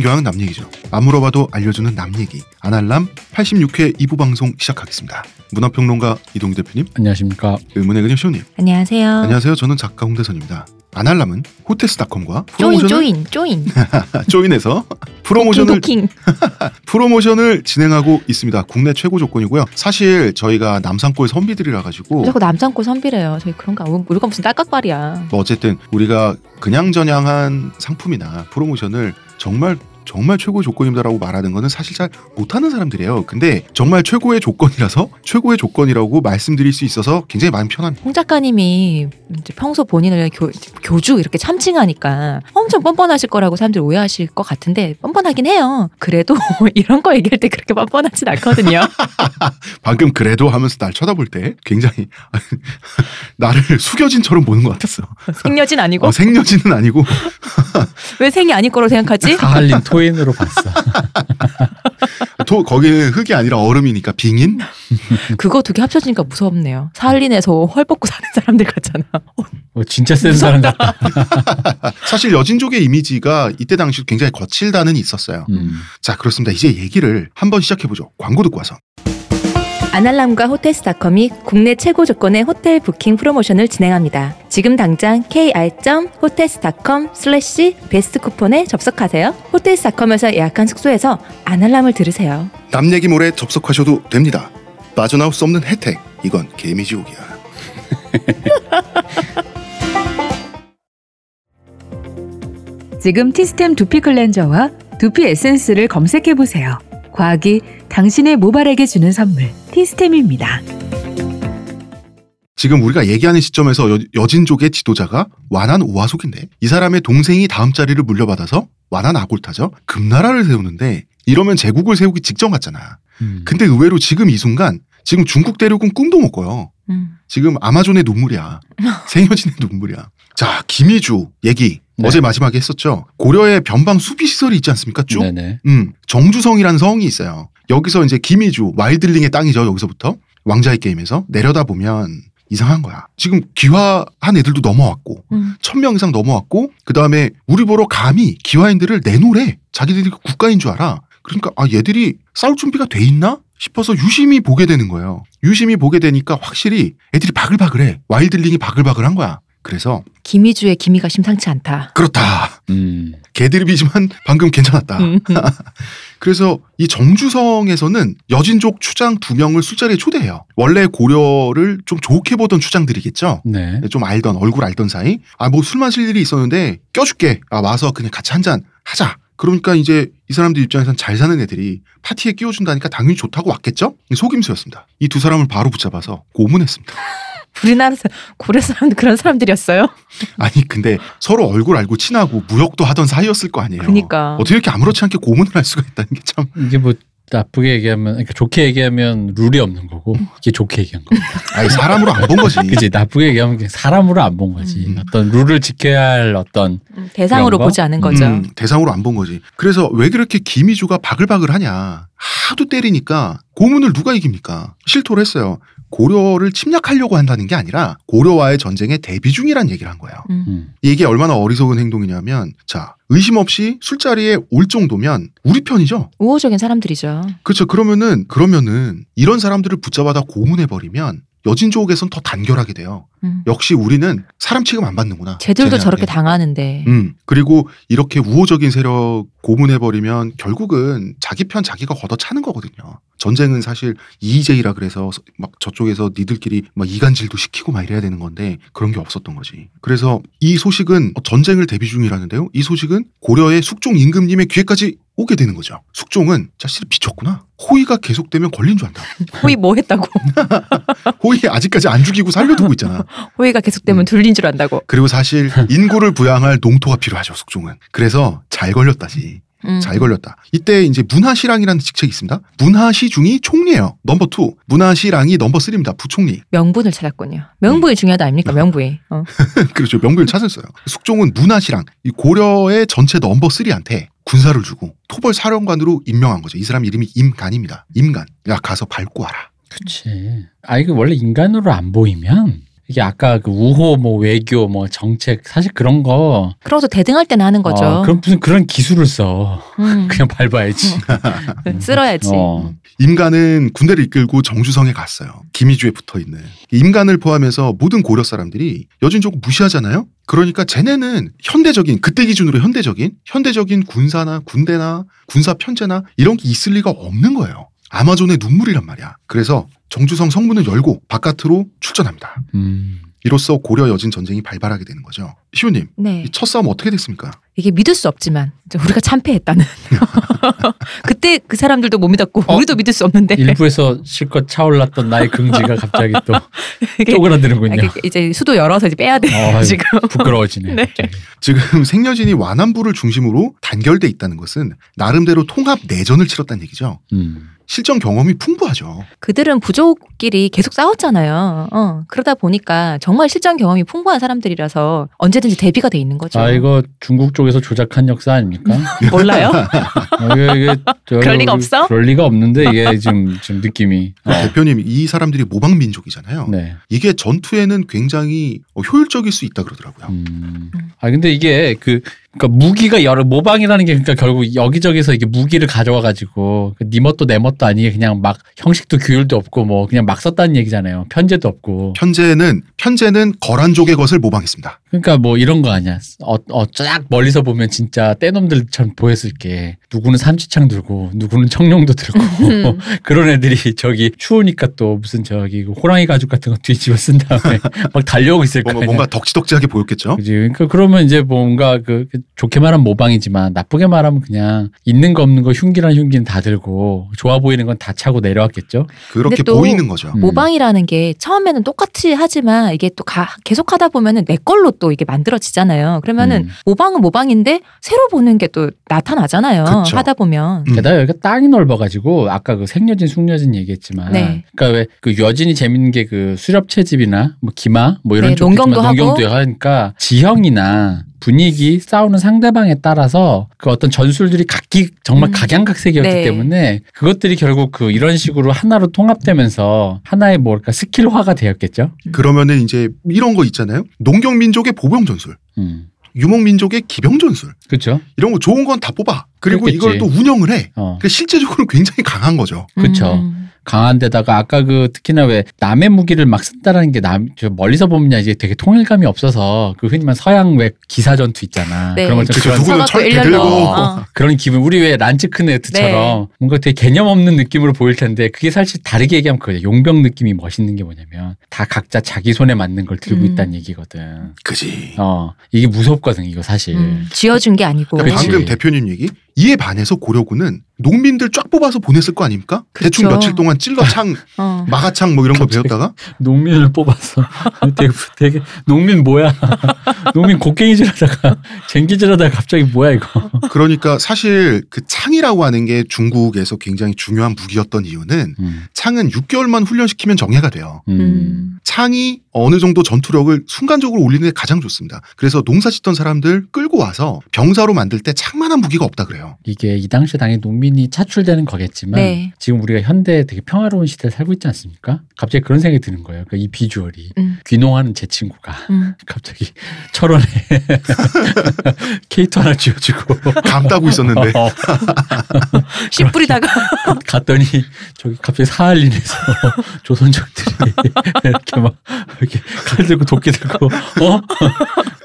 모든 교양은 남 얘기죠. 안 물어봐도 알려주는 남 얘기. 아날람 86회 2부 방송 시작하겠습니다. 문화평론가 이동규 대표님, 안녕하십니까. 의문의 그녀 시호님. 안녕하세요. 안녕하세요. 저는 작가 홍대선입니다. 아날람은 조인 프로모션을 조인 조인 조인해서 프로모션을 도킹 프로모션을 진행하고 있습니다. 국내 최고 조건이고요. 사실 저희가 남산골 선비들이라 가지고 자꾸 남산골 선비래요. 저희 그런 거 아니고 우리가 무슨 딸깍발이야. 뭐 어쨌든 우리가 그냥 저냥한 상품이나 프로모션을 정말 정말 최고 조건입니다라고 말하는 거는 사실 잘 못하는 사람들이에요. 근데 정말 최고의 조건이라서 최고의 조건이라고 말씀드릴 수 있어서 굉장히 마음 편합니다. 홍 작가님이 이제 평소 본인을 교, 교주 이렇게 참칭하니까 엄청 뻔뻔하실 거라고 사람들이 오해하실 것 같은데 뻔뻔하긴 해요. 그래도 이런 거 얘기할 때 그렇게 뻔뻔하진 않거든요. 방금 그래도 하면서 날 쳐다볼 때 굉장히 나를 숙여진처럼 보는 것 같았어. 생여진 아니고 어, 생여진은 아니고 왜 생이 아닐 거로 생각하지? 사할린 토 인으로 봤어. 도, 거기는 흙이 아니라 얼음이니까 빙인? 그거 두 개 합쳐지니까 무섭네요. 살린에서 헐 벗고 사는 사람들 같잖아. 뭐 진짜 센 사람 같다. 사실 여진족의 이미지가 이때 당시 굉장히 거칠다는 있었어요. 음. 자 그렇습니다. 이제 얘기를 한번 시작해보죠. 광고 듣고 와서. 아날람과 호텔스닷컴이 국내 최고 조건의 호텔 부킹 프로모션을 진행합니다. 지금 당장 kr.hotels.com slash 베스트 쿠폰에 접속하세요. 호텔스닷컴에서 예약한 숙소에서 아날람을 들으세요. 남 얘기 모레 접속하셔도 됩니다. 빠져나올 수 없는 혜택. 이건 개미지옥이야. 지금 티스템 두피 클렌저와 두피 에센스를 검색해 보세요. 과학이 당신의 모발에게 주는 선물 티스템입니다. 지금 우리가 얘기하는 시점에서 여, 진족의 지도자가 완한 오화속인데 이 사람의 동생이 다음 자리를 물려받아서 완한 아골타죠. 금나라를 세우는데 이러면 제국을 세우기 직전 같잖아. 음. 근데 의외로 지금 이 순간 지금 중국 대륙은 꿈도 못 꿔요. 음. 지금 아마존의 눈물이야. 생여진의 눈물이야. 자, 김희주 얘기 네. 어제 마지막에 했었죠. 고려에 변방 수비 시설이 있지 않습니까? 쭉. 네네. 음, 정주성이라는 성이 있어요. 여기서 이제 김희주 wildling의 땅이죠. 여기서부터 왕좌의 게임에서 내려다 보면 이상한 거야. 지금 귀화한 애들도 넘어왔고 음. 천명 이상 넘어왔고 그 다음에 우리 보러 감히 귀화인들을 내놓으래. 자기들이 국가인 줄 알아. 그러니까 아 얘들이 싸울 준비가 돼 있나 싶어서 유심히 보게 되는 거예요. 유심히 보게 되니까 확실히 애들이 바글바글해. wildling이 바글바글한 거야. 그래서 김희주의 기미가 심상치 않다. 그렇다. 음. 개드립이지만 방금 괜찮았다. 음. 그래서 이 정주성에서는 여진족 추장 두 명을 술자리에 초대해요. 원래 고려를 좀 좋게 보던 추장들이겠죠. 네. 좀 알던 얼굴 알던 사이. 아 뭐 술 마실 일이 있었는데 껴줄게. 아 와서 그냥 같이 한 잔 하자. 그러니까 이제 이 사람들 입장에선 잘 사는 애들이 파티에 끼워준다니까 당연히 좋다고 왔겠죠? 속임수였습니다. 이 두 사람을 바로 붙잡아서 고문했습니다. 우리나라에서 고려 사람들 그런 사람들이었어요. 아니 근데 서로 얼굴 알고 친하고 무역도 하던 사이였을 거 아니에요. 그러니까. 어떻게 이렇게 아무렇지 않게 고문을 할 수가 있다는 게 참. 이게 뭐 나쁘게 얘기하면 그러니까 좋게 얘기하면 룰이 없는 거고 이게 좋게 얘기한 거. 아니 사람으로 안 본 거지. 그지 나쁘게 얘기하면 그냥 사람으로 안 본 거지. 음. 어떤 룰을 지켜야 할 어떤 음, 대상으로? 보지 않은 거죠. 음, 대상으로 안 본 거지. 그래서 왜 그렇게 김희주가 바글바글하냐. 하도 때리니까 고문을 누가 이깁니까? 실토를 했어요. 고려를 침략하려고 한다는 게 아니라 고려와의 전쟁에 대비 중이란 얘기를 한 거예요. 음. 음. 이게 얼마나 어리석은 행동이냐면 자 의심 없이 술자리에 올 정도면 우리 편이죠. 우호적인 사람들이죠. 그렇죠. 그러면은 그러면은 이런 사람들을 붙잡아다 고문해 버리면 여진족에선 더 단결하게 돼요. 음. 역시 우리는 사람 취급 안 받는구나. 쟤들도 쟤네한테. 저렇게 당하는데. 음 그리고 이렇게 우호적인 세력 고문해 버리면 결국은 자기 편 자기가 걷어 차는 거거든요. 전쟁은 사실 이의제이라 그래서 막 저쪽에서 니들끼리 막 이간질도 시키고 막 이래야 되는 건데 그런 게 없었던 거지. 그래서 이 소식은 전쟁을 대비 중이라는데요. 이 소식은 고려의 숙종 임금님의 귀에까지 오게 되는 거죠. 숙종은 자신을 비췄구나. 호의가 계속되면 걸린 줄 안다. 호의 뭐 했다고. 호의 아직까지 안 죽이고 살려두고 있잖아. 호의가 계속되면 음. 둘린 줄 안다고. 그리고 사실 인구를 부양할 농토가 필요하죠. 숙종은. 그래서 잘 걸렸다지. 음. 잘 걸렸다. 이때 이제 문하시랑이라는 직책이 있습니다. 문하시중이 총리예요. number two. 문하시랑이 number three입니다. 부총리. 명분을 찾았군요. 명분이 중요하다 아닙니까? 명분이. 어. 그렇죠. 명분을 찾았어요. 숙종은 문하시랑 이 고려의 전체 number three한테 군사를 주고 토벌 사령관으로 임명한 거죠. 이 사람 이름이 임간입니다. 임간. 야 가서 밟고 와라. 그치. 아 이거 원래 인간으로 안 보이면 이게 아까 그 우호 뭐 외교 뭐 정책 사실 그런 거 그러고서 대등할 때는 하는 거죠. 어, 그럼 무슨 그런 기술을 써 음. 그냥 밟아야지 쓸어야지. 어. 임간은 군대를 이끌고 정주성에 갔어요. 김희주에 붙어 있는 임간을 포함해서 모든 고려 사람들이 여진족 무시하잖아요. 그러니까 쟤네는 현대적인 그때 기준으로 현대적인 현대적인 군사나 군대나 군사 편제나 이런 게 있을 리가 없는 거예요. 아마존의 눈물이란 말이야. 그래서 정주성 성문을 열고 바깥으로 출전합니다. 음. 이로써 고려 여진 전쟁이 발발하게 되는 거죠. 시우님, 네. 이첫 싸움 어떻게 됐습니까? 이게 믿을 수 없지만 우리가 참패했다는. 그때 그 사람들도 못 믿었고 어? 우리도 믿을 수 없는데. 일부에서 실컷 차올랐던 나의 긍지가 갑자기 또 이게 쪼그라드는군요. 이제 수도 열어서 이제 빼야 돼 어, 지금. 부끄러워지네. 네. 지금 생여진이 완안부를 중심으로 단결돼 있다는 것은 나름대로 통합 내전을 치렀다는 얘기죠. 음. 실전 경험이 풍부하죠. 그들은 부족끼리 계속 싸웠잖아요. 어, 그러다 보니까 정말 실전 경험이 풍부한 사람들이라서 언제든지 대비가 돼 있는 거죠. 아 이거 중국 쪽에서 조작한 역사 아닙니까? 몰라요? 어, 이게, 이게 저- 그럴 리가 없어? 그럴 리가 없는데 이게 지금 지금 느낌이. 어. 대표님 이 사람들이 모방 민족이잖아요. 네. 이게 전투에는 굉장히 어, 효율적일 수 있다 그러더라고요. 음. 아 근데 이게 그 그러니까 무기가 여러 모방이라는 게 그러니까 결국 여기저기서 이게 무기를 가져와 가지고 그네 멋도 내 멋도 아니게 그냥 막 형식도 규율도 없고 뭐 그냥 막 썼다는 얘기잖아요. 편제도 없고. 현재는 현재는 거란족의 것을 모방했습니다. 그러니까 뭐 이런 거 아니야. 어, 어, 쫙 멀리서 보면 진짜 떼놈들처럼 보였을 게 누구는 삼지창 들고 누구는 청룡도 들고 음. 그런 애들이 저기 추우니까 또 무슨 저기 그 호랑이 가죽 같은 거 뒤집어 쓴 다음에 막 달려오고 있을 거 뭔가, 덕지덕지하게 보였겠죠. 그지. 그러니까 그러면 이제 뭔가 그, 그 좋게 말하면 모방이지만 나쁘게 말하면 그냥 있는 거 없는 거 흉기란 흉기는 다 들고 좋아 보이는 건 다 차고 내려왔겠죠. 그렇게 보이는 거죠. 음. 모방이라는 게 처음에는 똑같이 하지만 이게 또 가, 계속 하다 보면은 내 걸로 또 이게 만들어지잖아요. 그러면은 음. 모방은 모방인데 새로 보는 게 또 나타나잖아요. 그쵸. 하다 보면. 음. 게다가 여기가 땅이 넓어가지고 아까 그 생여진 숙여진 얘기했지만 네. 그러니까 왜 그 여진이 재밌는 게 그 수렵 채집이나 뭐 기마 뭐 이런 네, 쪽 농경도 있지만 농경도 하고. 하니까 지형이나 분위기 싸우는 상대방에 따라서 그 어떤 전술들이 각기 정말 음. 각양각색이었기 네. 때문에 그것들이 결국 그 이런 식으로 하나로 통합되면서 하나의 뭐랄까 스킬화가 되었겠죠. 그러면은 이제 이런 거 있잖아요. 농경 민족의 보병 전술, 음. 유목 민족의 기병 전술 그렇죠. 이런 거 좋은 건 다 뽑아. 그리고 그렇겠지. 이걸 또 운영을 해. 어. 그러니까 실제적으로 굉장히 강한 거죠. 그쵸. 음. 강한 데다가 아까 그 특히나 왜 남의 무기를 막 쓴다라는 게남저 멀리서 보면 이제 되게 통일감이 없어서 그 흔히 말 서양 왜 기사 전투 있잖아. 네. 그런 것처럼 그쵸, 그런 누구는 철. 들고. 어. 그런 기분 우리 왜 란츠크네트처럼 뭔가 되게 개념 없는 느낌으로 보일 텐데 그게 사실 다르게 얘기하면 그거예요. 용병 느낌이 멋있는 게 뭐냐면 다 각자 자기 손에 맞는 걸 들고 음. 있다는 얘기거든. 그지. 어 이게 무섭거든 이거 사실. 음. 쥐어준 게 아니고. 그러니까. 방금 대표님 얘기 이에 반해서 고려군은 농민들 쫙 뽑아서 보냈을 거 아닙니까? 대충 그쵸. 며칠 동안 찔러창, 어. 마가창 뭐 이런 거. 배웠다가 농민을 뽑아서 되게, 되게 농민 뭐야? 농민 곡괭이질하다가 쟁기질하다가 갑자기 뭐야 이거? 그러니까 사실 그 창이라고 하는 게 중국에서 굉장히 중요한 무기였던 이유는 음. 창은 6개월만 훈련시키면 정예가 돼요. 음. 음. 창이 어느 정도 전투력을 순간적으로 올리는 게 가장 좋습니다. 그래서 농사 짓던 사람들 끌고 와서 병사로 만들 때 창만한 무기가 없다 그래요. 이게 이 당시 당연히 농민 이 차출되는 거겠지만 네. 지금 우리가 현대 되게 평화로운 시대를 살고 있지 않습니까? 갑자기 그런 생각이 드는 거예요. 그러니까 이 비주얼이 음. 귀농하는 제 친구가 음. 갑자기 철원에 케이트 하나 쥐어주고 감 따고 있었는데 어, 씨 뿌리다가 갔더니 저기 갑자기 사할린에서 조선족들이 이렇게 막 이렇게 칼 들고 도끼 들고 어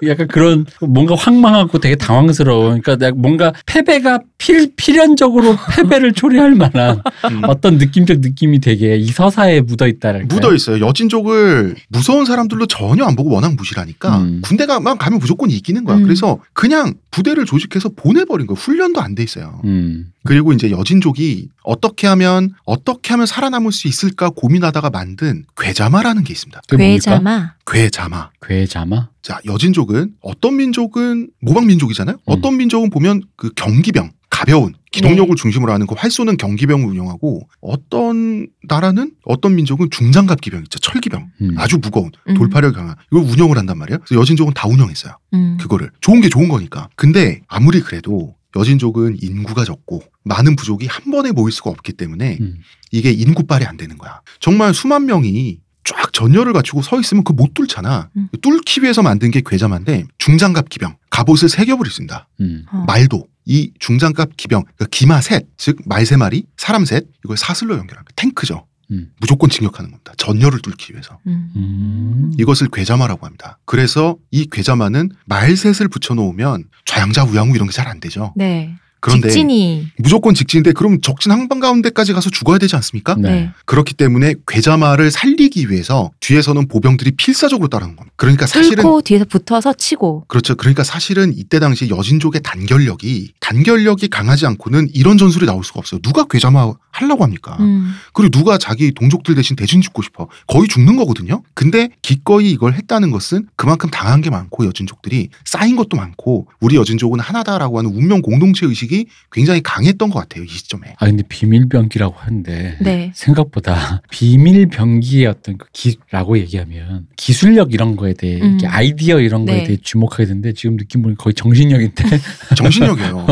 약간 그런 뭔가 황망하고 되게 당황스러운 그러니까 뭔가 패배가 필 필연적으로 패배를 초래할 만한 음. 어떤 느낌적 느낌이 되게 이 서사에 묻어 있다랄까 묻어 있어요. 여진족을 무서운 사람들로 전혀 안 보고 워낙 무시하니까 음. 군대가만 가면 무조건 이기는 거야. 음. 그래서 그냥 부대를 조직해서 보내버린 거예요. 훈련도 안 돼 있어요. 음. 그리고 이제 여진족이 어떻게 하면 어떻게 하면 살아남을 수 있을까 고민하다가 만든 괴자마라는 게 있습니다. 괴자마. 괴자마. 괴자마 자, 여진족은 어떤 민족은 모방 민족이잖아요. 음. 어떤 민족은 보면 그 경기병, 가벼운 기동력을 중심으로 하는 그 활 쏘는 경기병을 운영하고 어떤 나라는 어떤 민족은 중장갑 기병 있죠. 철기병. 음. 아주 무거운 음. 돌파력 강한 이걸 운영을 한단 말이에요. 그래서 여진족은 다 운영했어요. 음. 그거를 좋은 게 좋은 거니까. 근데 아무리 그래도 여진족은 인구가 적고 많은 부족이 한 번에 모일 수가 없기 때문에 음. 이게 인구빨이 안 되는 거야. 정말 수만 명이 쫙 전열을 갖추고 서 있으면 그 못 뚫잖아. 음. 뚫기 위해서 만든 게 괴자마인데 중장갑 기병 갑옷을 세 겹을 입습니다. 음. 어. 말도 이 중장갑 기병 그러니까 기마 셋, 즉 말 세 마리, 사람 셋 이걸 사슬로 연결합니다. 탱크죠. 음. 무조건 진격하는 겁니다. 전열을 뚫기 위해서. 음. 음. 이것을 괴자마라고 합니다. 그래서 이 괴자마는 말셋을 붙여놓으면 좌양자 우양우 이런 게 잘 안 되죠. 네. 그런데 직진이 무조건 직진인데 그럼 적진 한방가운데까지 가서 죽어야 되지 않습니까? 네. 네. 그렇기 때문에 괴자마를 살리기 위해서 뒤에서는 보병들이 필사적으로 따르는 겁니다. 그러니까 사실은 뚫고 뒤에서 붙어서 치고 그렇죠. 그러니까 사실은 이때 당시 여진족의 단결력이 단결력이 강하지 않고는 이런 전술이 나올 수가 없어요. 누가 괴자마 하려고 합니까? 음. 그리고 누가 자기 동족들 대신 대신 죽고 싶어. 거의 죽는 거거든요. 근데 기꺼이 이걸 했다는 것은 그만큼 당한 게 많고 여진족들이 쌓인 것도 많고 우리 여진족은 하나다라고 하는 운명 공동체 의식이 굉장히 강했던 것 같아요. 이 시점에. 아 근데 비밀병기라고 하는데 네. 생각보다 비밀병기의 어떤 그 기라고 얘기하면 기술력 이런 거에 대해 음. 이렇게 아이디어 이런 거에 네. 대해 주목하게 되는데 지금 느낌 보니 거의 정신력인데 정신력이에요.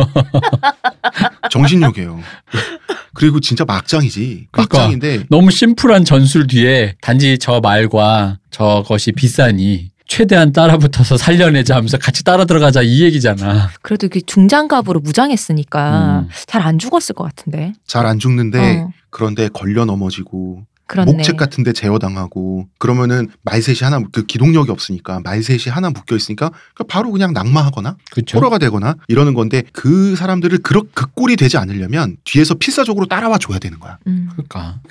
정신력이에요. 그리고 진짜 막장이지. 그러니까. 막장인데 너무 심플한 전술 뒤에 단지 저 말과 저것이 비싸니 최대한 따라붙어서 살려내자 하면서 같이 따라 들어가자 이 얘기잖아. 그래도 그 중장갑으로 무장했으니까 음. 잘안 죽었을 것 같은데. 잘 안 죽는데 어, 그런데 걸려 넘어지고 그렇네. 목책 같은데 제어당하고 그러면은 말셋이 하나 그 기동력이 없으니까 말셋이 하나 묶여 있으니까 그 바로 그냥 낙마하거나 그렇죠. 포로가 되거나 이러는 건데 그 사람들을 그렇 그 꼴이 되지 않으려면 뒤에서 필사적으로 따라와 줘야 되는 거야. 음. 그러니까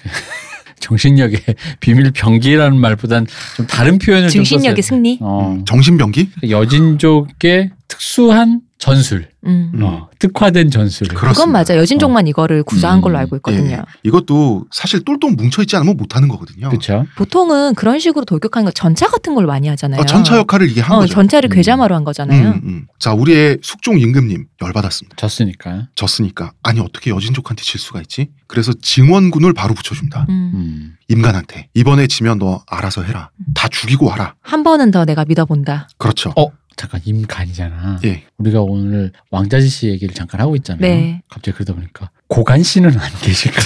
정신력의 비밀 병기라는 말보단 좀 다른 표현을 썼어요. 승리. 어. 음, 정신병기? 여진족의 특수한 전술, 음. 음. 어, 특화된 전술. 그건 맞아. 여진족만 이거를 구사한 음. 걸로 알고 있거든요. 예. 이것도 사실 똘똘 뭉쳐 있지 않으면 못 하는 거거든요. 그렇죠. 보통은 그런 식으로 돌격하는 거 전차 같은 걸 많이 하잖아요. 아, 전차 역할을 이게 한 어, 거죠. 전차를 음. 괴자마로 한 거잖아요. 음, 음. 자, 우리의 숙종 임금님 열받았습니다. 졌으니까. 졌으니까 아니 어떻게 여진족한테 질 수가 있지? 그래서 증원군을 바로 붙여줍니다. 음. 음. 임간한테 이번에 지면 너 알아서 해라. 다 죽이고 와라. 한 번은 더 내가 믿어본다. 그렇죠. 어 잠깐 임간이잖아. 예. 우리가 오늘 왕자지 씨 얘기를 잠깐 하고 있잖아요. 네. 갑자기 그러다 보니까 고간 씨는 안 계실까?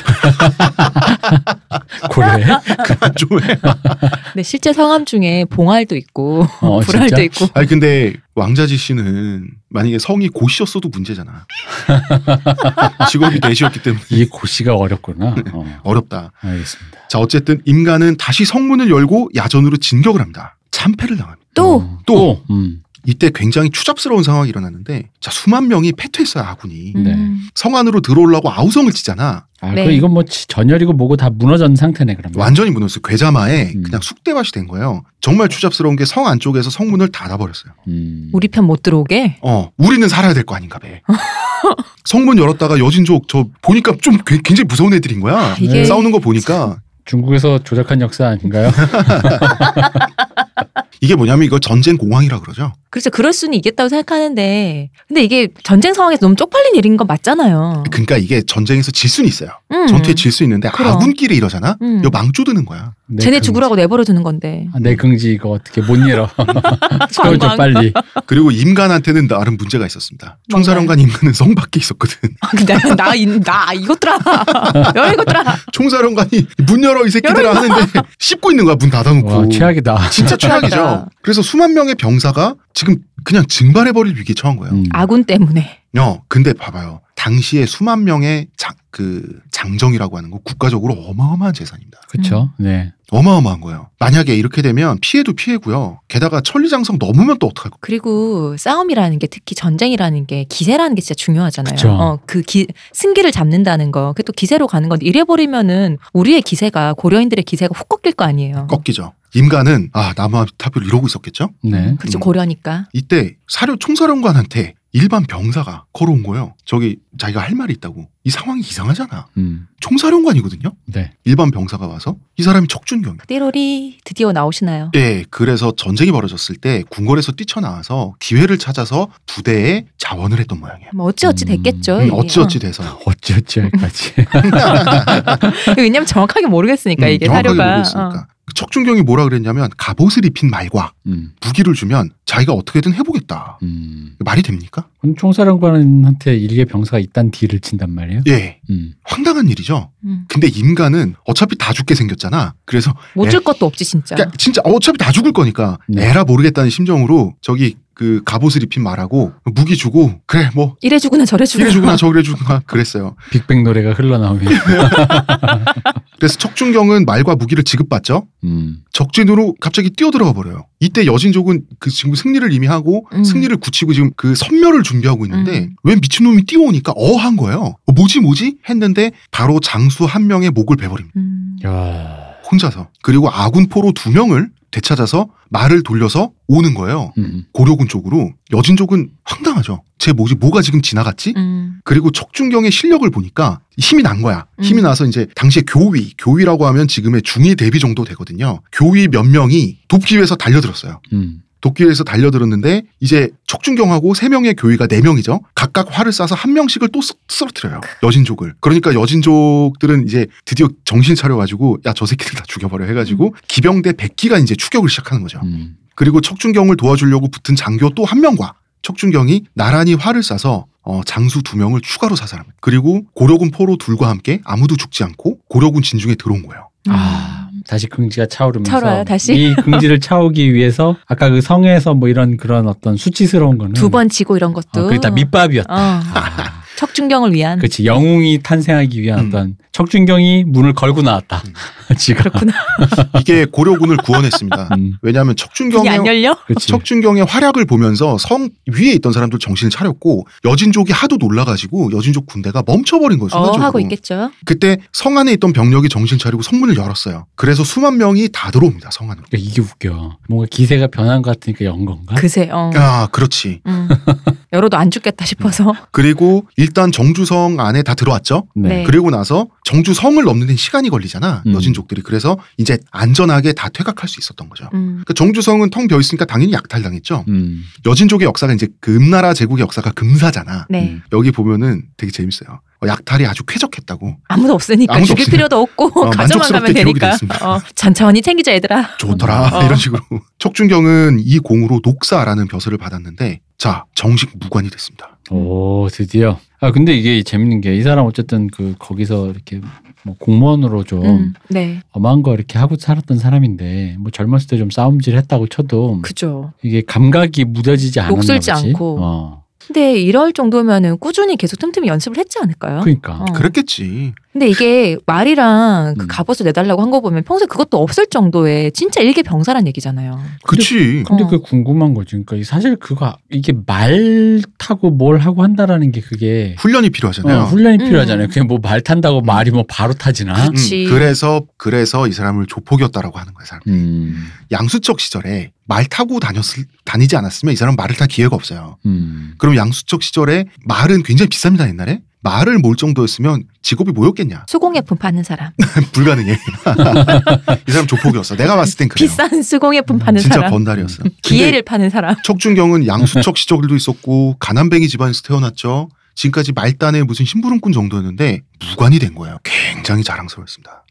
그래? 그만 좀 해. 네, 실제 성함 중에 봉알도 있고 어, 불알도 진짜? 있고. 아니 근데 왕자지 씨는 만약에 성이 고씨였어도 문제잖아. 직업이 내시였기 때문에 이 고시가 어렵구나. 어, 어렵다. 알겠습니다. 자 어쨌든 임간은 다시 성문을 열고 야전으로 진격을 합니다. 참패를 당합니다. 또 어, 또! 음. 이때 굉장히 추잡스러운 상황이 일어났는데 자 수만 명이 패퇴했어요 아군이. 네. 음. 성 안으로 들어오려고 아우성을 치잖아. 아, 네. 그 이건 뭐 지- 전열이고 뭐고 다 무너진 상태네 그러면. 완전히 무너졌어요. 괴자마에 음. 그냥 쑥대밭이 된 거예요. 정말 추잡스러운 게 성 안쪽에서 성문을 닫아버렸어요. 음. 우리 편 못 들어오게. 어, 우리는 살아야 될 거 아닌가 봐. 성문 열었다가 여진족 저 보니까 좀 괴- 굉장히 무서운 애들인 거야. 이게 싸우는 거 보니까 중국에서 조작한 역사 아닌가요? 이게 뭐냐면 이거 전쟁 공황이라 그러죠. 그렇죠. 그럴 수는 있겠다고 생각하는데, 근데 이게 전쟁 상황에서 너무 쪽팔린 일인 건 맞잖아요. 그러니까 이게 전쟁에서 질 수는 있어요. 음. 전투에 질 수 있는데 그럼. 아군끼리 이러잖아. 음. 이거 망조드는 거야. 내 쟤네 긍지. 죽으라고 내버려 두는 건데. 아, 내 긍지 이거 어떻게 못 열어? 세워줘 관광. 빨리. 그리고 임간한테는 나름 문제가 있었습니다. 총사령관 임간은 성 밖에 있었거든. 근데 나, 이- 나 이것들아. 여러 이것들아. 총사령관이 문 열어 이 새끼들아 하는데 씹고 있는 거야 문 닫아놓고. 와 최악이다. 진짜 최악이죠. 그래서 수만 명의 병사가 지금 그냥 증발해버릴 위기에 처한 거예요. 음. 아군 때문에. 어, 근데 봐봐요. 당시에 수만 명의 장, 그 장정이라고 하는 거 국가적으로 어마어마한 재산입니다. 그렇죠. 네. 어마어마한 거예요. 만약에 이렇게 되면 피해도 피해고요. 게다가 천리장성 넘으면 또 어떡할 거? 그리고 싸움이라는 게 특히 전쟁이라는 게 기세라는 게 진짜 중요하잖아요. 그쵸. 어, 그 기, 승기를 잡는다는 거. 그게 또 기세로 가는 건데 이래 버리면은 우리의 기세가 고려인들의 기세가 훅 꺾일 거 아니에요. 꺾이죠. 임가는 아 남아탑을 이러고 있었겠죠. 네. 그렇죠. 음. 고려니까. 이때 사료 총사령관한테 일반 병사가 걸어온 거예요. 저기 자기가 할 말이 있다고. 이 상황이 이상하잖아. 음. 총사령관이거든요. 네. 일반 병사가 와서 이 사람이 척준경. 띠로리 드디어 나오시나요? 네, 그래서 전쟁이 벌어졌을 때 궁궐에서 뛰쳐나와서 기회를 찾아서 부대에 자원을 했던 모양이에요. 뭐 어찌어찌 음. 됐겠죠. 음. 어찌어찌 돼서. 어찌어찌 할까지. 어. 왜냐면 정확하게 모르겠으니까 음, 이게 정확하게 사료가. 모르고 있으니까. 그 척준경이 뭐라 그랬냐면 갑옷을 입힌 말과 음. 무기를 주면 자기가 어떻게든 해보겠다. 음. 말이 됩니까? 총사령관한테 일개 병사가 이딴 딜을 친단 말이에요? 예. 음. 황당한 일이죠. 음. 근데 임간은 어차피 다 죽게 생겼잖아. 그래서 못 애- 줄 것도 없지 진짜. 그러니까 진짜 어차피 다 죽을 거니까 네. 에라 모르겠다는 심정으로 저기 그 갑옷을 입힌 말하고 무기 주고 그래 뭐 이래 주구나 저래 주구나. 이래 주구나 저래 주구나 그랬어요. 빅뱅 노래가 흘러나오면. 그래서 척준경은 말과 무기를 지급받죠. 음. 적진으로 갑자기 뛰어들어가 버려요. 이때 여진족은 그 지금 승리를 이미 하고 음. 승리를 굳히고 지금 그 섬멸을 준비하고 있는데 음. 왜 미친놈이 뛰어오니까 어 한 거예요. 어, 뭐지 뭐지 했는데 바로 장수 한 명의 목을 베버립니다. 음. 야. 혼자서. 그리고 아군 포로 두 명을 되찾아서 말을 돌려서 오는 거예요. 음. 고려군 쪽으로 여진족은 황당하죠. 제 뭐지 뭐가 지금 지나갔지? 음. 그리고 척준경의 실력을 보니까 힘이 난 거야. 힘이 음. 나서 이제 당시에 교위, 교위라고 하면 지금의 중위 대비 정도 되거든요. 교위 몇 명이 돕기 위해서 달려들었어요. 음. 도끼에서 달려들었는데 이제 척준경하고 세 명의 교위가 네 명이죠. 각각 활을 쏴서 한 명씩을 또 쓰- 쓰러뜨려요. 여진족을. 그러니까 여진족들은 이제 드디어 정신 차려가지고 야 저 새끼들 다 죽여버려 해가지고 기병대 100기가 이제 추격을 시작하는 거죠. 음. 그리고 척준경을 도와주려고 붙은 장교 또 한 명과 척준경이 나란히 활을 쏴서 어, 장수 두 명을 추가로 사살합니다. 그리고 고려군 포로 둘과 함께 아무도 죽지 않고 고려군 진중에 들어온 거예요. 아, 다시 긍지가 차오르면서 차오르요, 다시. 이 긍지를 차오기 위해서 아까 그 성에서 뭐 이런 그런 어떤 수치스러운 거는 두 번 지고 이런 것도. 어, 그게 다 밑밥이었다. 어. 아, 척준경을 위한. 그렇지 영웅이 탄생하기 위한 음. 어떤 척준경이 문을 걸고 나왔다. 지가 그렇구나. 이게 고려군을 구원했습니다. 음, 왜냐하면 척준경의 안 열려? 그렇지. 척준경의 활약을 보면서 성 위에 있던 사람들 정신을 차렸고 여진족이 하도 놀라가지고 여진족 군대가 멈춰버린 거예요. 어 순간적으로. 하고 있겠죠. 그때 성 안에 있던 병력이 정신 차리고 성문을 열었어요. 그래서 수만 명이 다 들어옵니다. 성 안으로. 그러니까 이게 웃겨. 뭔가 기세가 변한 것 같으니까 연 건가? 그새. 어. 아 그렇지. 음. 열어도 안 죽겠다 싶어서. 그리고 일단 정주성 안에 다 들어왔죠. 네. 그리고 나서 정주성을 넘는 데 시간이 걸리잖아. 음. 여진족들이. 그래서 이제 안전하게 다 퇴각할 수 있었던 거죠. 음. 그 정주성은 텅 비어 있으니까 당연히 약탈당했죠. 음. 여진족의 역사가 이제 그 음나라 제국의 역사가 금사잖아. 네. 음. 여기 보면은 되게 재밌어요. 어, 약탈이 아주 쾌적했다고. 아무도 없으니까 아무도 죽일 없으니까. 필요도 없고 어, 가져만 만족스럽게 가면 되니까. 됐습니다. 어, 천천히 챙기자 얘들아. 좋더라 어. 이런 식으로. 척준경은 이 공으로 녹사라는 벼슬을 받았는데 자 정식 무관이 됐습니다. 오 드디어. 아 근데 이게 재밌는 게 이 사람 어쨌든 그 거기서 이렇게 뭐 공무원으로 좀 음. 네. 엄한 거 이렇게 하고 살았던 사람인데 뭐 젊었을 때 좀 싸움질 했다고 쳐도 그죠. 이게 감각이 무뎌지지 않았나 보지. 않고. 어. 근데 이럴 정도면은 꾸준히 계속 틈틈이 연습을 했지 않을까요? 그러니까. 어. 그랬겠지. 근데 이게 말이랑 그 음. 갑옷을 내달라고 한 거 보면 평소에 그것도 없을 정도의 진짜 일개 병사란 얘기잖아요. 그치. 근데 어. 그게 궁금한 거지. 그러니까 사실 그거 이게 말 타고 뭘 하고 한다라는 게 그게 훈련이 필요하잖아요. 어, 훈련이 음. 필요하잖아요. 그냥 뭐말 탄다고 말이 뭐 바로 타지나? 그- 그치. 음, 그래서 그래서 이 사람을 조폭이었다라고 하는 거야. 사람. 음. 양수적 시절에 말 타고 다녔을 다니지 않았으면 이 사람 은 말을 탈 기회가 없어요. 음. 그럼 양수적 시절에 말은 굉장히 비쌉니다 옛날에. 말을 몰 정도였으면 직업이 뭐였겠냐? 수공예품 파는 사람. 불가능해. 이 사람 조폭이었어. 내가 봤을 땐 그래요. 비싼 수공예품 파는 진짜 사람. 건달이었어. 기회를 파는 사람. 척준경은 양수척 시절도 있었고 가난뱅이 집안에서 태어났죠. 지금까지 말단의 무슨 심부름꾼 정도였는데 무관이 된 거예요. 굉장히 자랑스러웠습니다.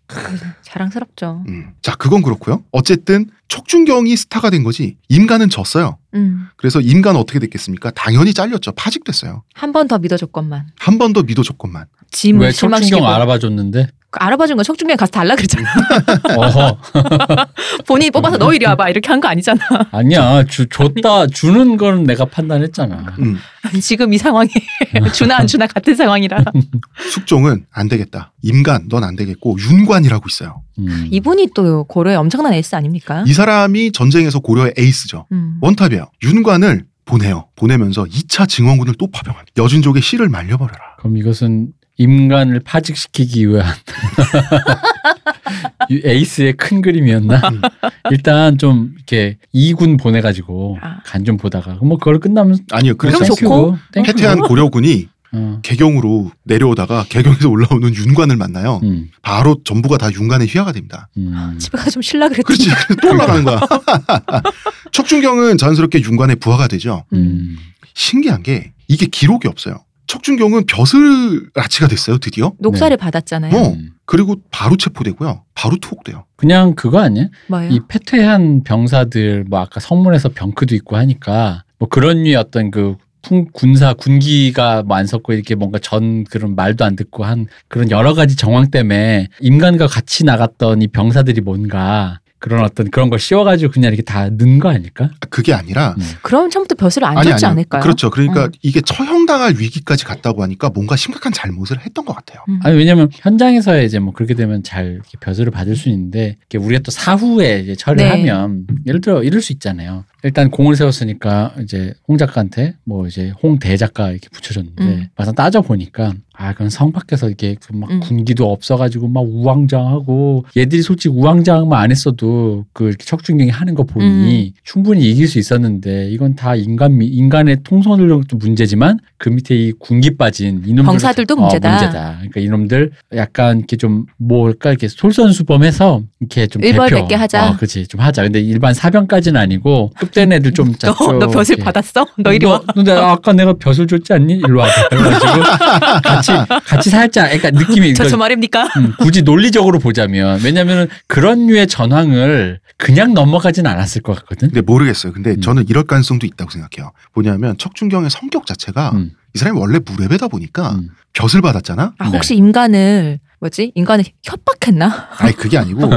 자랑스럽죠. 음. 자, 그건 그렇고요. 어쨌든 척준경이 스타가 된 거지 임간은 졌어요. 음. 그래서 임간 어떻게 됐겠습니까? 당연히 잘렸죠. 파직됐어요. 한 번 더 믿어줬건만. 한 번 더 믿어 줬건만. 짐을 왜 실망시키고. 척준경 알아봐 줬는데? 그 알아봐준 건 척준경이 가서 달라 그랬잖아. 어허. 본인이 뽑아서 너 이리 와봐 이렇게 한 거 아니잖아. 아니야. 주, 줬다 주는 거는 내가 판단했잖아. 음. 지금 이 상황에 주나 안 주나 같은 상황이라. 숙종은 안 되겠다. 임간 넌 안 되겠고 윤관이라고 있어요. 음. 이분이 또 고려의 엄청난 에이스 아닙니까? 이 사람이 전쟁에서 고려의 에이스죠. 음. 원탑이에요. 윤관을 보내요. 보내면서 2차 증원군을 또 파병합니다. 여진족의 씨를 말려버려라. 그럼 이것은 임간을 파직시키기 위한 이 에이스의 큰 그림이었나? 음. 일단 좀 이렇게 이군 보내가지고 아. 간좀 보다가 뭐 그걸 끝나면 아니요. 그래서 좋고. 해태한 고려군이 어. 개경으로 내려오다가 개경에서 올라오는 윤관을 만나요. 음, 바로 전부가 다 윤관의 휘하가 됩니다. 음. 집에 가서 좀 쉴라 그랬더니 그렇지. 그래서 또 올라가는 거야. 척준경은 자연스럽게 윤관의 부하가 되죠. 음. 신기한 게 이게 기록이 없어요. 척준경은 벼슬 라치가 됐어요, 드디어. 녹사를 받았잖아요. 어. 음. 그리고 바로 체포되고요. 바로 투옥돼요. 그냥 그거 아니야? 뭐예요? 이 패퇴한 병사들 뭐 아까 성문에서 병크도 있고 하니까 뭐 그런 류의 어떤 그 풍 군사 군기가 뭐안 섰고 이렇게 뭔가 전 그런 말도 안 듣고 한 그런 여러 가지 정황 때문에 임간과 같이 나갔던 이 병사들이 뭔가 그런 어떤 그런 걸 씌워가지고 그냥 이렇게 다 넣은 거 아닐까? 그게 아니라 음. 그럼 처음부터 벼슬을 안 아니, 줬지 아니, 않을까요? 그렇죠. 그러니까 음. 이게 처형당할 위기까지 갔다고 하니까 뭔가 심각한 잘못을 했던 것 같아요. 음. 아니 왜냐면 현장에서 이제 뭐 그렇게 되면 잘 이렇게 벼슬을 받을 수 있는데 이게 우리가 또 사후에 이제 처리하면 예를 들어 이럴 수 있잖아요. 일단 공을 세웠으니까 이제 홍 작가한테 뭐 이제 홍 대작가 이렇게 붙여줬는데 음. 막상 따져 보니까 아 그건 성 밖에서 이게 그막 음. 군기도 없어가지고 막 우왕좌왕하고 얘들이 솔직히 우왕좌왕만 안 했어도 그 이렇게 척준경이 하는 거 보니 충분히 이길 수 있었는데 이건 다 인간 미- 인간의 통솔력도 문제지만 그 밑에 이 군기 빠진 이놈들 병사들도 문제다. 문제다. 그러니까 이놈들 약간 이렇게 좀 뭘까 이렇게 솔선수범해서 이렇게 좀 일벌 대표. 뵙게 하자. 어, 그렇지 좀 하자. 근데 일반 사병까지는 아니고 급된 애들 좀 너, 좀너 벼슬 이렇게. 받았어? 너 이리 와. 너, 근데 아까 내가 벼슬 줬지 않니? 일로 와봐. 그래가지고 같이 같이 살짝 그러니까 느낌이 저저 그러니까 말입니까? 음, 굳이 논리적으로 보자면 왜냐면은 그런 류의 전황을 그냥 넘어가진 않았을 것 같거든. 근데 모르겠어요. 근데 음. 저는 이럴 가능성도 있다고 생각해요. 뭐냐면 척준경의 성격 자체가 음, 이 사람이 원래 무례배다 보니까 음. 벼슬 받았잖아. 아, 네. 혹시 인간을 뭐지? 인간을 협박했나? 아니 그게 아니고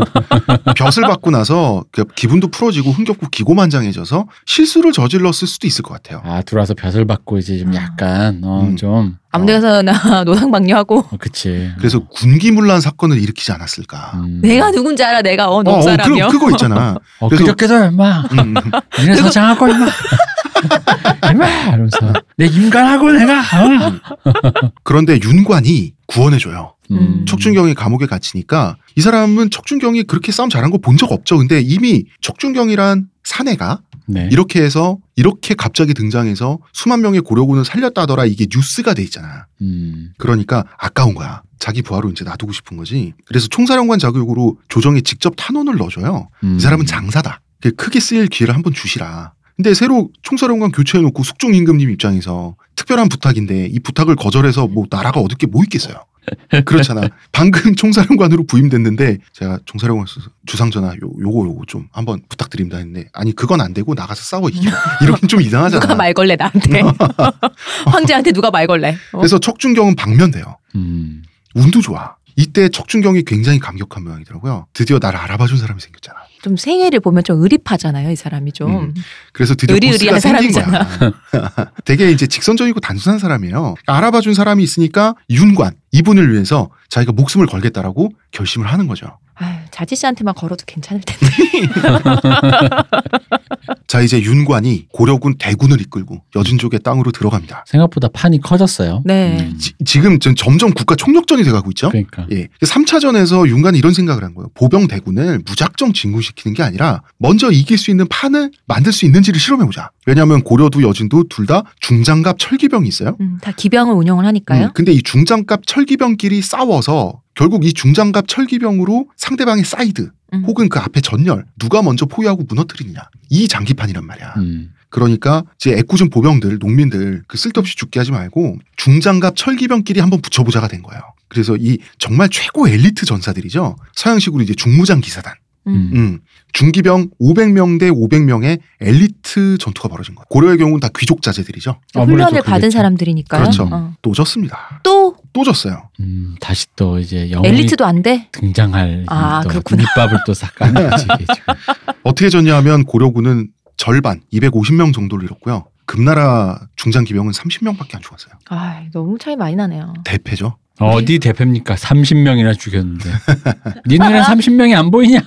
벼슬 받고 나서 그 기분도 풀어지고 흥겹고 기고만장해져서 실수를 저질렀을 수도 있을 것 같아요. 아 들어와서 벼슬 받고 이제 좀 아. 약간 어, 음. 좀 아무 어, 데서나 노상방뇨하고 어, 그치. 그래서 군기문란 사건을 일으키지 않았을까. 음. 내가 누군지 알아? 내가 어 어, 어. 그, 그거 있잖아. 어, 그래서- 그저께도 임마 음, 니네 서장하고 임마 임마 이러면서 내 인간하고 내가 어? 그런데 윤관이 구원해줘요. 음. 척준경이 감옥에 갇히니까 이 사람은 척준경이 그렇게 싸움 잘한 거 본 적 없죠. 근데 이미 척준경이란 사내가 네. 이렇게 해서 이렇게 갑자기 등장해서 수만 명의 고려군을 살렸다더라 이게 뉴스가 돼 있잖아. 음. 그러니까 아까운 거야. 자기 부하로 이제 놔두고 싶은 거지. 그래서 총사령관 자격으로 조정에 직접 탄원을 넣어줘요. 음. 이 사람은 장사다. 그 크게 쓰일 기회를 한번 주시라. 근데 새로 총사령관 교체해놓고 숙종 임금님 입장에서 특별한 부탁인데 이 부탁을 거절해서 뭐 나라가 얻을 게 뭐 있겠어요. 그렇잖아. 방금 총사령관으로 부임됐는데 제가 총사령관 주상 전화 요 요거 요거 좀 한번 부탁드립니다 했는데 아니 그건 안 되고 나가서 싸워 이겨. 이러긴 좀 이상하잖아. 누가 말 걸래 나한테? 황제한테 누가 말 걸래? 어. 그래서 척준경은 방면돼요. 음. 운도 좋아. 이때 척준경이 굉장히 감격한 모양이더라고요. 드디어 나를 알아봐준 사람이 생겼잖아. 좀 생애를 보면 좀 의립하잖아요, 이 사람이 좀. 음. 그래서 드디어 의리의리한 거야. 되게 이제 직선적이고 단순한 사람이에요. 알아봐 준 사람이 있으니까 윤관 이분을 위해서 자기가 목숨을 걸겠다라고 결심을 하는 거죠. 아유, 자지 씨한테만 걸어도 괜찮을 텐데. 자 이제 윤관이 고려군 대군을 이끌고 여진족의 땅으로 들어갑니다. 생각보다 판이 커졌어요. 네. 음. 지, 지금 전 점점 국가 총력전이 돼가고 있죠. 그러니까. 예. 3차전에서 윤관이 이런 생각을 한 거예요. 보병 대군을 무작정 진군시키는 게 아니라 먼저 이길 수 있는 판을 만들 수 있는지를 실험해보자. 왜냐하면 고려도 여진도 둘 다 중장갑 철기병이 있어요. 음, 다 기병을 운영을 하니까요. 음, 근데 이 중장갑 철기병끼리 싸워서 결국 이 중장갑 철기병으로 상대방의 사이드 음. 혹은 그 앞에 전열 누가 먼저 포위하고 무너뜨리느냐 이 장기판이란 말이야. 음. 그러니까 이제 애꿎은 보병들 농민들 그 쓸데없이 죽게 하지 말고 중장갑 철기병끼리 한번 붙여보자가 된 거예요. 그래서 이 정말 최고 엘리트 전사들이죠. 서양식으로 이제 중무장 기사단. 음. 음, 중기병 500명 대 500명의 엘리트 전투가 벌어진 거예요. 고려의 경우는 다 귀족 자제들이죠. 아무래도 훈련을 받은 그렇겠죠. 사람들이니까요. 그렇죠. 어. 또 졌습니다. 또 또 졌어요. 음, 다시 또 이제 영웅이 엘리트도 안 돼? 등장할 아, 또 그렇구나. 밑밥을 또싹 까는 거지. 이게 지금. 어떻게 졌냐 하면 고려군은 절반 250명 정도를 잃었고요. 금나라 중장기병은 30명밖에 안 죽었어요. 아, 너무 차이 많이 나네요. 대패죠. 어디 대표입니까? 30명이나 죽였는데. 니 눈엔 30명이 안 보이냐?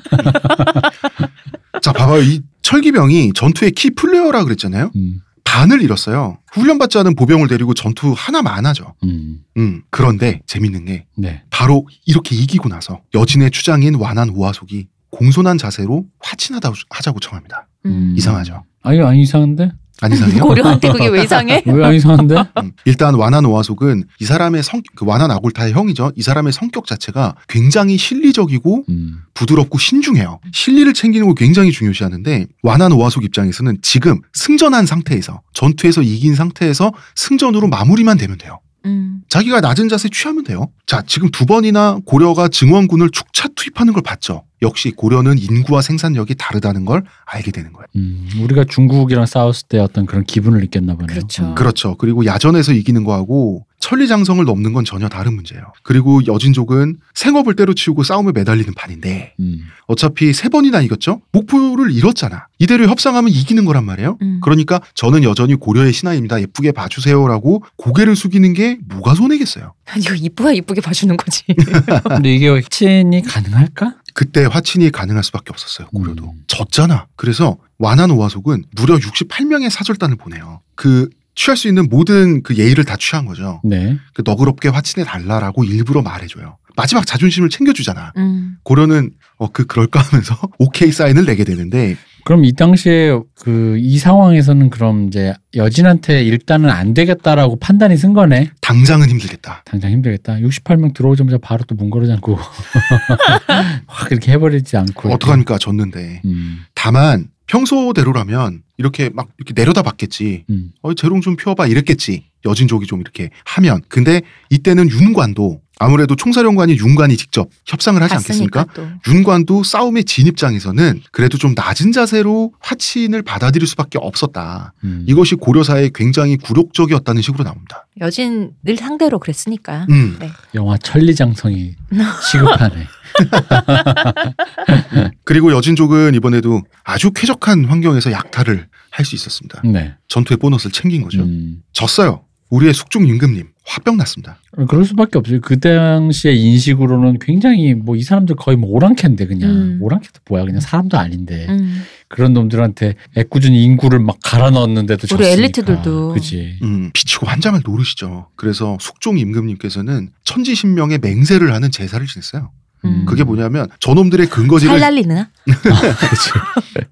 자, 봐봐요. 이 철기병이 전투의 키 플레이어라 그랬잖아요. 음, 반을 잃었어요. 훈련받지 않은 보병을 데리고 전투 하나만 하죠. 음, 음, 그런데 재밌는 게 네. 바로 이렇게 이기고 나서 여진의 추장인 완한 오화속이 공손한 자세로 화친하다 하자고 청합니다. 음. 이상하죠? 아니, 안 이상한데? 안 이상해요? 고려한테 그게 왜 이상해? 왜 안 이상한데? 음, 일단 완한 오화속은 이 사람의 성, 그 완한 아골타의 형이죠. 이 사람의 성격 자체가 굉장히 실리적이고 음, 부드럽고 신중해요. 실리를 챙기는 걸 굉장히 중요시하는데 완한 오화속 입장에서는 지금 승전한 상태에서 전투에서 이긴 상태에서 승전으로 마무리만 되면 돼요. 음. 자기가 낮은 자세 취하면 돼요. 자, 지금 두 번이나 고려가 증원군을 축차 투입하는 걸 봤죠. 역시 고려는 인구와 생산력이 다르다는 걸 알게 되는 거예요. 음, 우리가 중국이랑 싸웠을 때 어떤 그런 기분을 느꼈나 보네요. 그렇죠. 음. 그렇죠. 그리고 야전에서 이기는 거하고 천리장성을 넘는 건 전혀 다른 문제예요. 그리고 여진족은 생업을 때려치우고 싸움에 매달리는 판인데 음. 어차피 세 번이나 이겼죠? 목표를 잃었잖아. 이대로 협상하면 이기는 거란 말이에요. 음. 그러니까 저는 여전히 고려의 신하입니다. 예쁘게 봐주세요라고 고개를 숙이는 게 뭐가 손해겠어요. 이거 이쁘야 이쁘게 봐주는 거지. 근데 이게 확신이 가능할까? 그때 화친이 가능할 수밖에 없었어요. 고려도 음. 졌잖아. 그래서 완한 오화속은 무려 68명의 사절단을 보내요. 그 취할 수 있는 모든 그 예의를 다 취한 거죠. 네. 그 너그럽게 화친해 달라라고 일부러 말해줘요. 마지막 자존심을 챙겨주잖아. 음. 고려는 어 그 그럴까 하면서 오케이 사인을 내게 되는데 그럼 이 당시에 그 이 상황에서는 그럼 이제 여진한테 일단은 안 되겠다라고 판단이 쓴 거네. 당장은 힘들겠다. 당장 힘들겠다. 68명 들어오자마자 바로 또 문 걸어지 않고 확 이렇게 해버리지 않고. 어떡합니까 졌는데. 음, 다만 평소대로라면 이렇게 막 이렇게 내려다 봤겠지. 음. 어 재롱 좀 피워봐 이랬겠지. 여진족이 좀 이렇게 하면. 근데 이때는 윤관도 아무래도 총사령관이 윤관이 직접 협상을 하지 않겠습니까? 또. 윤관도 싸움의 진 입장에서는 그래도 좀 낮은 자세로 화친을 받아들일 수밖에 없었다. 음. 이것이 고려사에 굉장히 굴욕적이었다는 식으로 나옵니다. 여진 늘 상대로 그랬으니까. 음. 네. 영화 천리장성이 시급하네. 그리고 여진족은 이번에도 아주 쾌적한 환경에서 약탈을 할 수 있었습니다. 네. 전투의 보너스를 챙긴 거죠. 음. 졌어요. 우리의 숙종 임금님 화병 났습니다. 그럴 수밖에 없어요. 그 당시의 인식으로는 굉장히 뭐 이 사람들 거의 뭐 오랑캐인데 그냥 음. 오랑캐도 뭐야 그냥 사람도 아닌데 음. 그런 놈들한테 애꿎은 인구를 막 갈아 넣었는데도 우리 졌으니까. 엘리트들도. 그지. 음, 비치고 환장을 노르시죠. 그래서 숙종 임금님께서는 천지신명의 맹세를 하는 제사를 지냈어요. 음. 그게 뭐냐면 저놈들의 살 근거지를 날리나? 그치.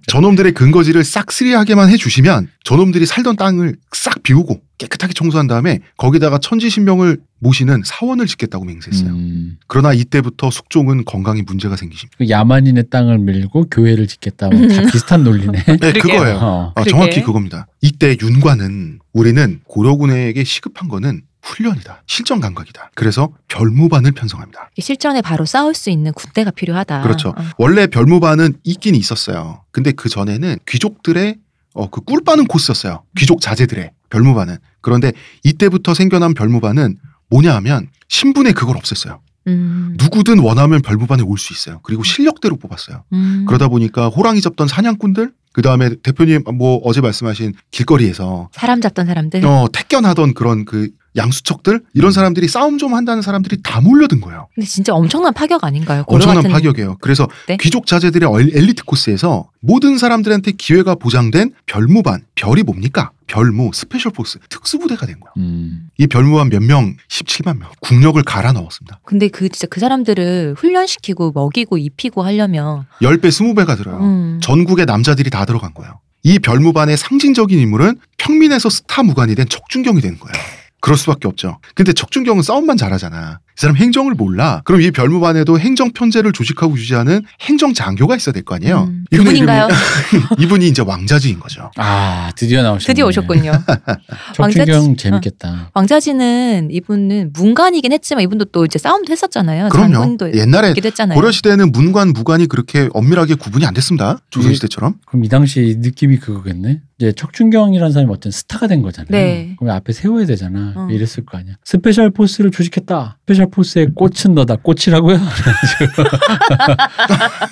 저놈들의 근거지를 싹쓸이하게만 해주시면 저놈들이 살던 땅을 싹 비우고 깨끗하게 청소한 다음에 거기다가 천지신명을 모시는 사원을 짓겠다고 맹세했어요. 음. 그러나 이때부터 숙종은 건강에 문제가 생기십니다. 그 야만인의 땅을 밀고 교회를 짓겠다. 뭐다 비슷한 논리네. 네. 그거예요. 어. 아. 정확히 그겁니다. 이때 윤관은 우리는 고려군에게 시급한 거는 훈련이다. 실전 감각이다. 그래서 별무반을 편성합니다. 실전에 바로 싸울 수 있는 군대가 필요하다. 그렇죠. 어. 원래 별무반은 있긴 있었어요. 근데 그 전에는 귀족들의 어, 그 꿀빠는 코스였어요. 귀족 자제들의 별무반은. 그런데 이때부터 생겨난 별무반은 뭐냐 하면 신분에 그걸 없앴어요. 음. 누구든 원하면 별무반에 올 수 있어요. 그리고 실력대로 뽑았어요. 음. 그러다 보니까 호랑이 잡던 사냥꾼들, 그 다음에 대표님 뭐 어제 말씀하신 길거리에서 사람 잡던 사람들. 어, 택견하던 그런 그 양수척들 이런 사람들이 싸움 좀 한다는 사람들이 다 몰려든 거예요. 근데 진짜 엄청난 파격 아닌가요? 엄청난 파격이에요. 그래서 네? 귀족 자제들의 얼- 엘리트 코스에서 모든 사람들한테 기회가 보장된 별무반, 별이 뭡니까? 별무, special force, 특수부대가 된 거예요. 음. 이 별무반 몇 명? 17만 명. 국력을 갈아 넣었습니다. 근데 그 진짜 그 사람들을 훈련시키고 먹이고 입히고 하려면 10배, 20배가 들어요. 음. 전국의 남자들이 다 들어간 거예요. 이 별무반의 상징적인 인물은 평민에서 스타 무관이 된 척준경이 되는 거예요. 그럴 수밖에 없죠. 근데 척준경은 싸움만 잘하잖아. 이 사람 행정을 몰라. 그럼 이 별무반에도 행정 편제를 조직하고 유지하는 행정 장교가 있어야 될 거 아니에요. 음. 그분인가요? 이분이 이제 왕자지인 거죠. 아 드디어 나오셨네. 드디어 오셨군요. 척준경 재밌겠다. 왕자지는 이분은 문관이긴 했지만 이분도 또 이제 싸움도 했었잖아요. 그럼요. 옛날에. 고려 시대에는 문관 무관이 그렇게 엄밀하게 구분이 안 됐습니다. 조선 예. 시대처럼. 그럼 이 당시 느낌이 그거겠네. 이제 척준경이라는 사람이 어떤 스타가 된 거잖아요. 네. 그럼 앞에 세워야 되잖아. 어. 이랬을 거 아니야. special force를 조직했다. special force의 꽃은 너다. 꽃이라고요?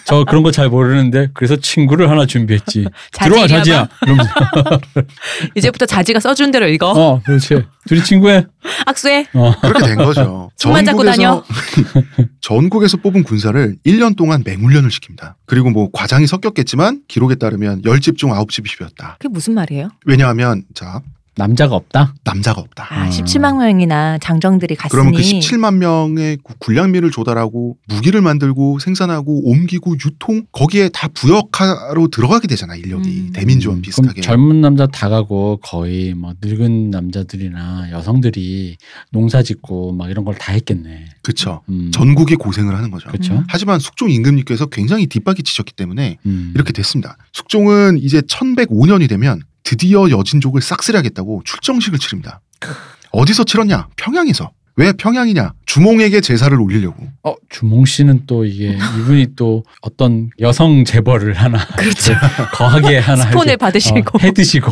저 그런 거 잘 모르는데 그래서 친구를 하나 준비했지. 들어와 자지야 이제부터 자지가 써준 대로 읽어. 어 그렇지. 둘이 친구해. 악수해. 어. 그렇게 된 거죠. 손만 잡고 다녀. 전국에서 뽑은 군사를 1년 동안 맹훈련을 시킵니다. 그리고 뭐 과장이 섞였겠지만 기록에 따르면 10집 중 9집이 비었다. 그게 무슨 말이에요? 왜냐하면 자 남자가 없다. 남자가 없다. 아, 음. 17만 명이나 장정들이 갔으니 그러면 그 17만 명의 그 군량미를 조달하고 무기를 만들고 생산하고 옮기고 유통 거기에 다 부역하러 들어가게 되잖아 인력이 음. 대민 지원 음, 비슷하게. 그럼 젊은 남자 다 가고 거의 뭐 늙은 남자들이나 여성들이 농사짓고 막 이런 걸 다 했겠네. 그렇죠. 음. 전국이 고생을 하는 거죠. 그렇죠. 음. 하지만 숙종 임금님께서 굉장히 뒷박이 치셨기 때문에 음. 이렇게 됐습니다. 숙종은 이제 1105년이 되면 드디어 여진족을 싹쓸이하겠다고 출정식을 치릅니다. 어디서 치렀냐? 평양에서. 왜 평양이냐? 주몽에게 제사를 올리려고. 어 주몽 씨는 또 이게 이분이 또 어떤 여성 재벌을 하나 그렇죠. 거하게 하나 스폰을 받으시고. 어, 해드시고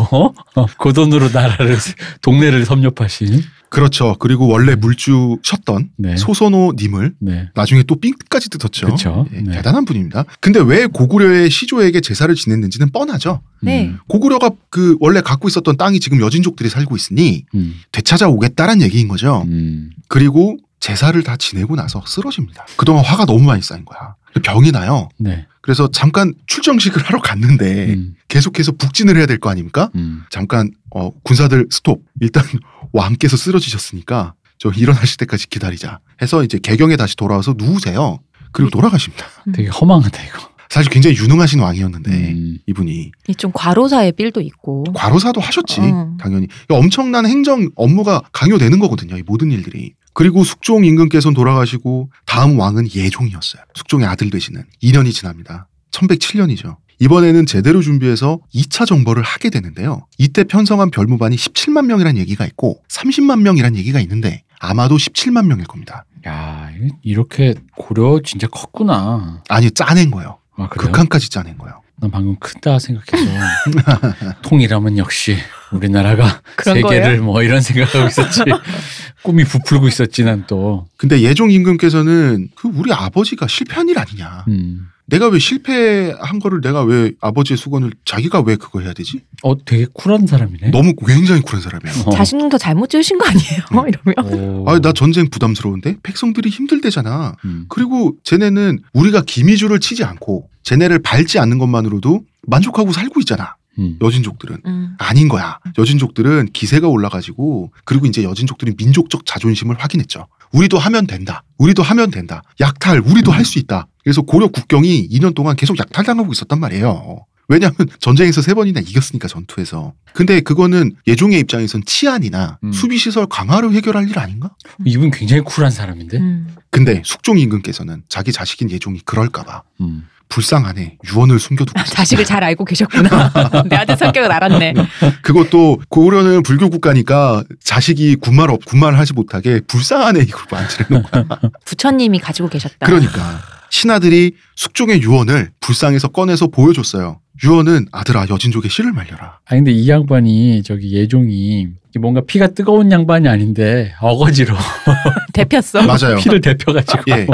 어, 그 돈으로 나라를 동네를 섭렵하신 그렇죠. 그리고 원래 물주셨던 네. 소선호님을 네. 나중에 또 삥까지 뜯었죠. 그쵸. 예, 네. 대단한 분입니다. 근데 왜 고구려의 시조에게 제사를 지냈는지는 뻔하죠. 네. 음, 고구려가 그 원래 갖고 있었던 땅이 지금 여진족들이 살고 있으니 음, 되찾아오겠다란 얘기인 거죠. 음. 그리고 제사를 다 지내고 나서 쓰러집니다. 그동안 화가 너무 많이 쌓인 거야. 병이 나요. 네. 그래서 잠깐 출정식을 하러 갔는데 음, 계속해서 북진을 해야 될 거 아닙니까? 음. 잠깐 어, 군사들 스톱. 일단 왕께서 쓰러지셨으니까 저 일어나실 때까지 기다리자. 해서 이제 개경에 다시 돌아와서 누우세요. 그리고 돌아가십니다. 되게 허망하다 이거. 사실 굉장히 유능하신 왕이었는데 음. 이분이 좀 과로사의 삘도 있고. 과로사도 하셨지 어. 당연히 엄청난 행정 업무가 강요되는 거거든요 이 모든 일들이 그리고 숙종 임금께서는 돌아가시고 다음 왕은 예종이었어요. 숙종의 아들 되시는 2년이 지납니다. 1107년이죠. 이번에는 제대로 준비해서 2차 정벌을 하게 되는데요. 이때 편성한 별무반이 17만 명이라는 얘기가 있고 30만 명이라는 얘기가 있는데 아마도 17만 명일 겁니다. 야 이렇게 고려 진짜 컸구나. 아니 짜낸 거예요. 아? 극한까지 짜낸 거예요 난 방금 크다 생각해서 통일하면 역시 우리나라가 그런 세계를 거예요? 뭐 이런 생각하고 있었지. 꿈이 부풀고 있었지 난 또. 근데 예종 임금께서는 그 우리 아버지가 실패한 일 아니냐 음. 내가 왜 실패한 거를 내가 왜 아버지의 수건을 자기가 왜 그거 해야 되지? 어 되게 쿨한 사람이네. 너무 굉장히 쿨한 사람이에요. 어. 더 잘못 지으신 거 아니에요? 이러면. 오. 아, 나 전쟁 부담스러운데 백성들이 힘들대잖아. 음. 그리고 쟤네는 우리가 기미줄을 치지 않고 쟤네를 밟지 않는 것만으로도 만족하고 살고 있잖아. 음. 여진족들은 음. 아닌 거야. 여진족들은 기세가 올라가지고 그리고 이제 여진족들이 민족적 자존심을 확인했죠. 우리도 하면 된다. 우리도 하면 된다. 약탈 우리도 할수 있다. 그래서 고려 국경이 2년 동안 계속 약탈당하고 있었단 말이에요. 왜냐하면 전쟁에서 세 번이나 이겼으니까 전투에서. 근데 그거는 예종의 입장에선 치안이나 음. 수비 시설 강화를 해결할 일 아닌가? 이분 굉장히 쿨한 사람인데. 음. 근데 숙종 임금께서는 자기 자식인 예종이 그럴까봐 음. 불쌍하네 유언을 숨겨두고 있었어요. 자식을 잘 알고 계셨구나. 내 아들 성격을 알았네. 그것도 고려는 불교 국가니까 자식이 군말 없 군말 하지 못하게 불쌍하네 이걸 만지는 거야. 부처님이 가지고 계셨다. 그러니까 신하들이 숙종의 유언을 불쌍해서 꺼내서 보여줬어요. 유언은 아들아 여진족의 씨를 말려라. 아 근데 이 양반이 저기 예종이 뭔가 피가 뜨거운 양반이 아닌데 어거지로 대폈어. 맞아요. 피를 대표가지고. 예.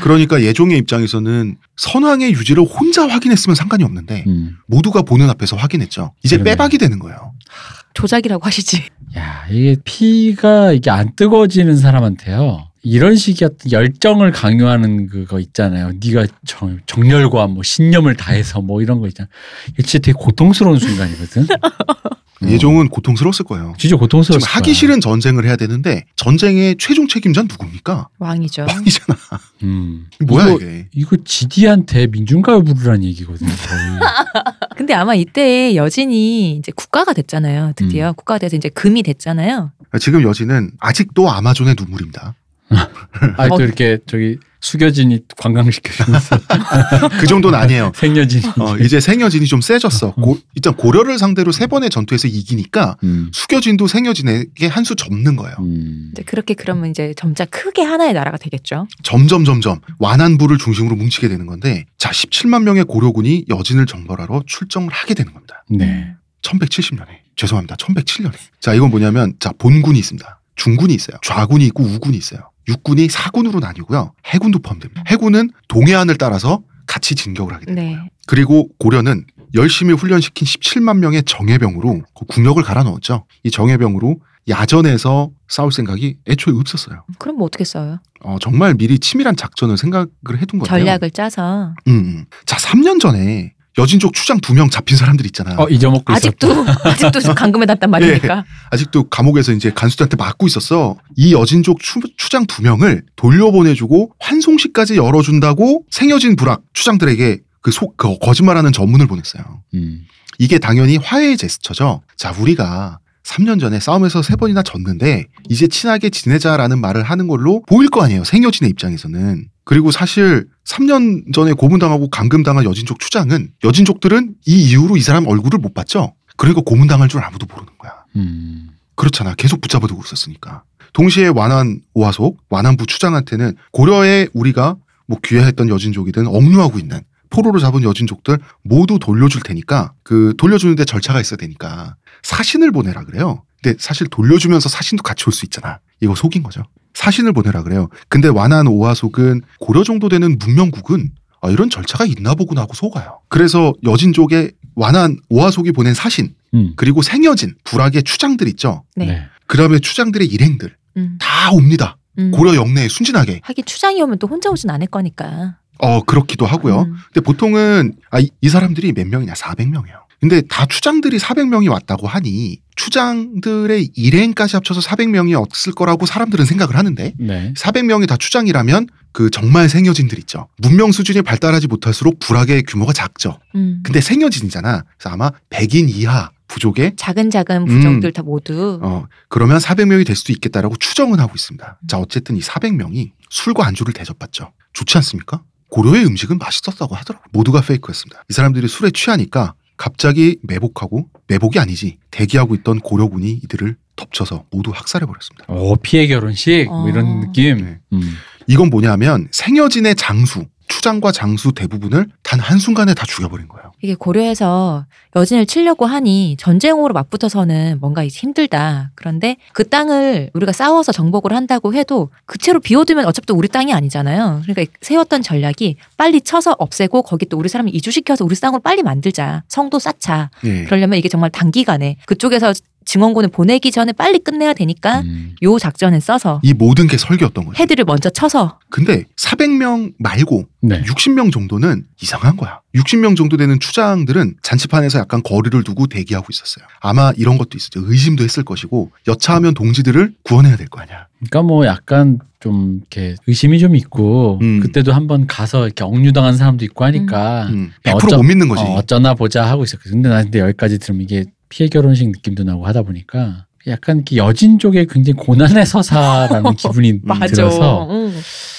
그러니까 예종의 입장에서는 선왕의 유지를 혼자 확인했으면 상관이 없는데 음. 모두가 보는 앞에서 확인했죠. 이제 그러네. 빼박이 되는 거예요. 조작이라고 하시지. 야 이게 피가 이게 안 뜨거워지는 사람한테요. 이런 식의 어떤 열정을 강요하는 그거 있잖아요. 네가 정, 정열과 뭐 신념을 다해서 뭐 이런 거 있잖아. 이게 진짜 되게 고통스러운 순간이거든. 어. 예종은 고통스러웠을 거예요. 진짜 고통스러웠을 지금 하기. 싫은 전쟁을 해야 되는데 전쟁의 최종 책임자는 누굽니까? 왕이죠. 왕이잖아. 음. 뭐야 이거, 이게? 이거 지디한테 민중가요 부르라는 얘기거든요. 근데 아마 이때 여진이 이제 국가가 됐잖아요. 드디어 국가가 돼서 이제 금이 됐잖아요. 지금 여진은 아직도 아마존의 눈물입니다. 아또 어. 이렇게 저기 숙여진이 관광시켜주면서 그 정도는 아니에요. 생여진. 어, 이제 생여진이 좀 세졌어. 고, 일단 고려를 상대로 세 번의 전투에서 이기니까 음. 숙여진도 생여진에게 한 수 접는 거예요. 음. 이제 그렇게 그러면 이제 점차 크게 하나의 나라가 되겠죠. 점점 점점 완안부를 중심으로 뭉치게 되는 건데 자 17만 명의 고려군이 여진을 정벌하러 출정을 하게 되는 겁니다. 네. 1170년에 죄송합니다. 1107년에 자 이건 뭐냐면 자 본군이 있습니다. 중군이 있어요. 좌군이 있고 우군이 있어요. 육군이 사군으로 나뉘고요. 해군도 포함됩니다. 해군은 동해안을 따라서 같이 진격을 하게 됩니다. 네. 그리고 고려는 열심히 훈련시킨 17만 명의 정예병으로 그 국력을 갈아 넣었죠. 이 정예병으로 야전에서 싸울 생각이 애초에 없었어요. 그럼 뭐 어떻게 써요? 어, 정말 미리 치밀한 작전을 생각을 해둔 거예요. 전략을 짜서 음, 음. 자, 3년 전에 여진족 추장 두 명 잡힌 사람들 있잖아. 어 잊어먹고 아직도 아직도 감금해 놨단 말이니까. 아직도 감옥에서 이제 간수들한테 맞고 있었어. 이 여진족 추, 추장 두 명을 돌려보내주고 환송식까지 열어준다고 생여진 부락 추장들에게 그 속, 그 거짓말하는 전문을 보냈어요. 음. 이게 당연히 화해의 제스처죠. 자, 우리가 3년 전에 싸움에서 세 번이나 졌는데 이제 친하게 지내자라는 말을 하는 걸로 보일 거 아니에요. 생여진의 입장에서는. 그리고 사실 3년 전에 고문당하고 감금당한 여진족 추장은 여진족들은 이 이후로 이 사람 얼굴을 못 봤죠. 그러니까 고문당할 줄 아무도 모르는 거야. 음. 그렇잖아. 계속 붙잡아두고 있었으니까. 동시에 완안 오화속, 완안부 추장한테는 고려에 우리가 뭐 귀화했던 여진족이든 억류하고 있는 포로로 잡은 여진족들 모두 돌려줄 테니까 그 돌려주는데 절차가 있어야 되니까 사신을 보내라 그래요. 근데 사실 돌려주면서 사신도 같이 올 수 있잖아. 이거 속인 거죠. 사신을 보내라 그래요. 근데 완안 오화속은 고려 정도 되는 문명국은 아, 이런 절차가 있나 보구나 하고 속아요. 그래서 여진족의 완안 오화속이 보낸 사신 음. 그리고 생여진 불악의 추장들 있죠. 네. 그다음에 추장들의 일행들 음. 다 옵니다. 음. 고려 영내에 순진하게. 하긴 추장이 오면 또 혼자 오진 않을 거니까. 어 그렇기도 하고요. 음. 근데 보통은 아, 이, 이 사람들이 몇 명이냐 400명이에요. 근데 다 추장들이 400명이 왔다고 하니 추장들의 일행까지 합쳐서 400명이 없을 거라고 사람들은 생각을 하는데 네. 400명이 다 추장이라면 그 정말 생여진들 있죠. 문명 수준이 발달하지 못할수록 불악의 규모가 작죠. 음. 근데 생여진이잖아. 그래서 아마 100인 이하 부족의 작은 작은 부족들 다 모두 어 그러면 400명이 될 수도 있겠다라고 추정은 하고 있습니다. 자 어쨌든 이 400명이 술과 안주를 대접받죠. 좋지 않습니까? 고려의 음식은 맛있었다고 하더라고. 모두가 페이크였습니다. 이 사람들이 술에 취하니까 갑자기 매복하고 매복이 아니지 대기하고 있던 고려군이 이들을 덮쳐서 모두 학살해 버렸습니다. 오 피해 결혼식 뭐 이런 어. 느낌. 네. 음. 이건 뭐냐면 생여진의 장수 추장과 장수 대부분을 단 한순간에 다 죽여버린 거예요. 이게 고려에서 여진을 치려고 하니 전쟁으로 맞붙어서는 뭔가 힘들다. 그런데 그 땅을 우리가 싸워서 정복을 한다고 해도 그 채로 비워두면 어차피 또 우리 땅이 아니잖아요. 그러니까 세웠던 전략이 빨리 쳐서 없애고 거기 또 우리 사람을 이주시켜서 우리 땅으로 빨리 만들자. 성도 쌓자. 예. 그러려면 이게 정말 단기간에 그쪽에서 증원군을 보내기 전에 빨리 끝내야 되니까 음. 요 작전을 써서 이 모든 게 설계였던 거예요. 헤드를 먼저 쳐서 근데 400명 말고 네. 60명 정도는 이상한 거야. 60명 정도 되는 추장들은 잔치판에서 약간 거리를 두고 대기하고 있었어요. 아마 이런 것도 있었죠. 의심도 했을 것이고 여차하면 동지들을 구원해야 될 거 아니야. 그러니까 뭐 약간 좀 이렇게 의심이 좀 있고 음. 그때도 한번 가서 이렇게 억류당한 사람도 있고 하니까 음, 어, 100%못 어쩌- 믿는 거지. 어, 어쩌나 보자 하고 있었거든. 근데 나 근데 여기까지 들으면 이게 피해 결혼식 느낌도 나고 하다 보니까 약간 여진 쪽에 굉장히 고난의 서사라는 기분이 들어서 응.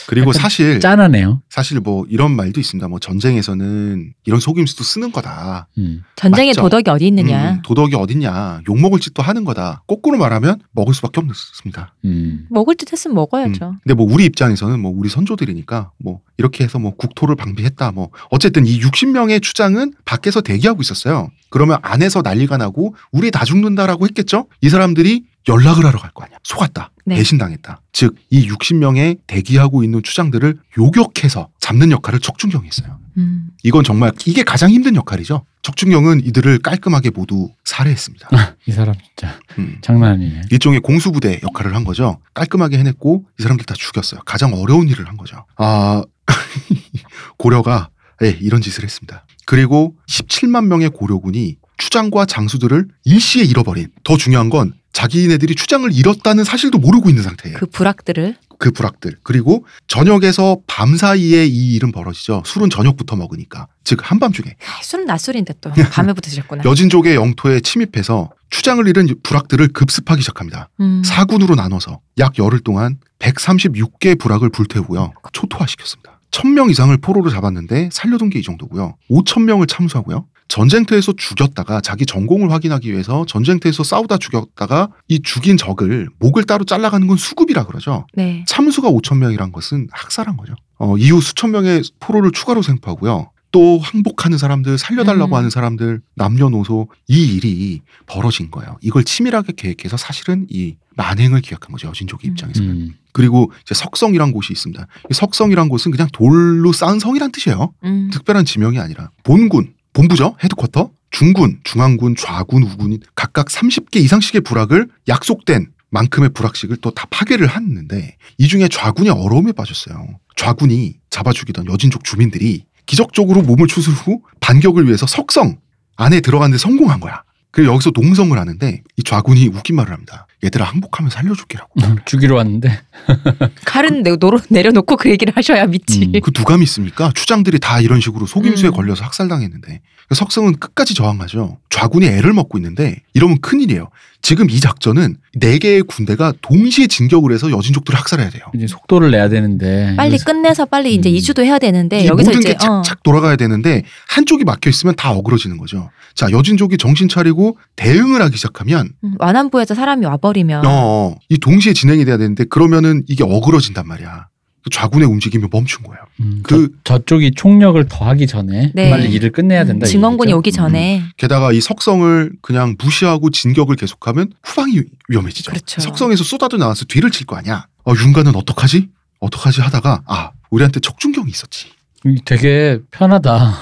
그리고 사실 짠하네요. 사실 뭐 이런 말도 있습니다. 뭐 전쟁에서는 이런 속임수도 쓰는 거다. 음. 전쟁에 맞죠. 도덕이 어디 있느냐. 음, 도덕이 어딨냐. 욕 먹을 짓도 하는 거다. 거꾸로 말하면 먹을 수밖에 없습니다. 음. 먹을 듯 했으면 먹어야죠. 음. 근데 뭐 우리 입장에서는 뭐 우리 선조들이니까 뭐 이렇게 해서 뭐 국토를 방비했다 뭐 어쨌든 이 60명의 추장은 밖에서 대기하고 있었어요. 그러면 안에서 난리가 나고 우리 다 죽는다라고 했겠죠? 이 사람들이 연락을 하러 갈 거 아니야. 속았다. 네. 배신당했다. 즉 이 60명의 대기하고 있는 추장들을 요격해서 잡는 역할을 척준경이 했어요. 음. 이건 정말 이게 가장 힘든 역할이죠. 척준경은 이들을 깔끔하게 모두 살해했습니다. 이 사람 진짜 음. 장난 아니네. 일종의 공수부대 역할을 한 거죠. 깔끔하게 해냈고 이 사람들 다 죽였어요. 가장 어려운 일을 한 거죠. 아 고려가 예, 이런 짓을 했습니다. 그리고 17만 명의 고려군이 추장과 장수들을 일시에 잃어버린 더 중요한 건 자기네들이 추장을 잃었다는 사실도 모르고 있는 상태예요. 그 불악들을 그 불악들. 그리고 저녁에서 밤 사이에 이 일은 벌어지죠. 술은 저녁부터 먹으니까. 즉 한밤중에 아, 술은 낮술인데 또 밤에부터 드셨구나. 여진족의 영토에 침입해서 추장을 잃은 불악들을 급습하기 시작합니다. 음. 사군으로 나눠서 약 열흘 동안 136개의 불악을 불태우고요. 초토화시켰습니다. 1000명 이상을 포로로 잡았는데 살려둔 게 이 정도고요. 5000명을 참수하고요. 전쟁터에서 죽였다가 자기 전공을 확인하기 위해서 전쟁터에서 싸우다 죽였다가 이 죽인 적을 목을 따로 잘라가는 건 수급이라 그러죠. 네. 참수가 5천 명이란 것은 학살한 거죠. 어, 이후 수천 명의 포로를 추가로 생포하고요. 또 항복하는 사람들, 살려달라고 음. 하는 사람들, 남녀노소 이 일이 벌어진 거예요. 이걸 치밀하게 계획해서 사실은 이 만행을 기획한 거죠. 여진족의 음. 입장에서는. 음. 그리고 이제 석성이란 곳이 있습니다. 이 석성이란 곳은 그냥 돌로 쌓은 성이란 뜻이에요. 음. 특별한 지명이 아니라 본군, 본부죠. 헤드쿼터. 중군, 중앙군, 좌군, 우군이 각각 30개 이상씩의 불악을 약속된 만큼의 불악식을 또 다 파괴를 했는데 이 중에 좌군이 어려움에 빠졌어요. 좌군이 잡아 죽이던 여진족 주민들이 기적적으로 몸을 추스르 후 반격을 위해서 석성 안에 들어갔는데 성공한 거야. 그리고 여기서 농성을 하는데 이 좌군이 웃긴 말을 합니다. 얘들아 항복하면 살려줄게라고. 죽이러 왔는데 칼은 내- 노로, 내려놓고 그 얘기를 하셔야 믿지. 음. 그 누가 믿습니까? 추장들이 다 이런 식으로 속임수에 음. 걸려서 학살당했는데 석성은 끝까지 저항하죠. 좌군이 애를 먹고 있는데 이러면 큰일이에요. 지금 이 작전은 네 개의 군대가 동시에 진격을 해서 여진족들을 학살해야 돼요. 이제 속도를 내야 되는데 빨리 끝내서 빨리 이제 음. 이주도 해야 되는데 여기서 모든 이제 게 착착 돌아가야 되는데 한쪽이 막혀 있으면 다 어그러지는 거죠. 자 여진족이 정신 차리고 대응을 하기 시작하면 음, 완안부에서 사람이 와버리면 어, 이 동시에 진행이 돼야 되는데 그러면은 이게 어그러진단 말이야. 그 좌군의 움직임이 멈춘 거예요. 음, 그- 저, 저쪽이 총력을 더하기 전에 네. 빨리 일을 끝내야 된다. 증원군이 이거죠? 오기 전에 게다가 이 석성을 그냥 무시하고 진격을 계속하면 후방이 위험해지죠. 그렇죠. 석성에서 쏟아져 나와서 뒤를 칠 거 아니야. 어, 윤가는 어떡하지? 어떡하지 하다가 아 우리한테 척준경이 있었지. 음, 되게 편하다.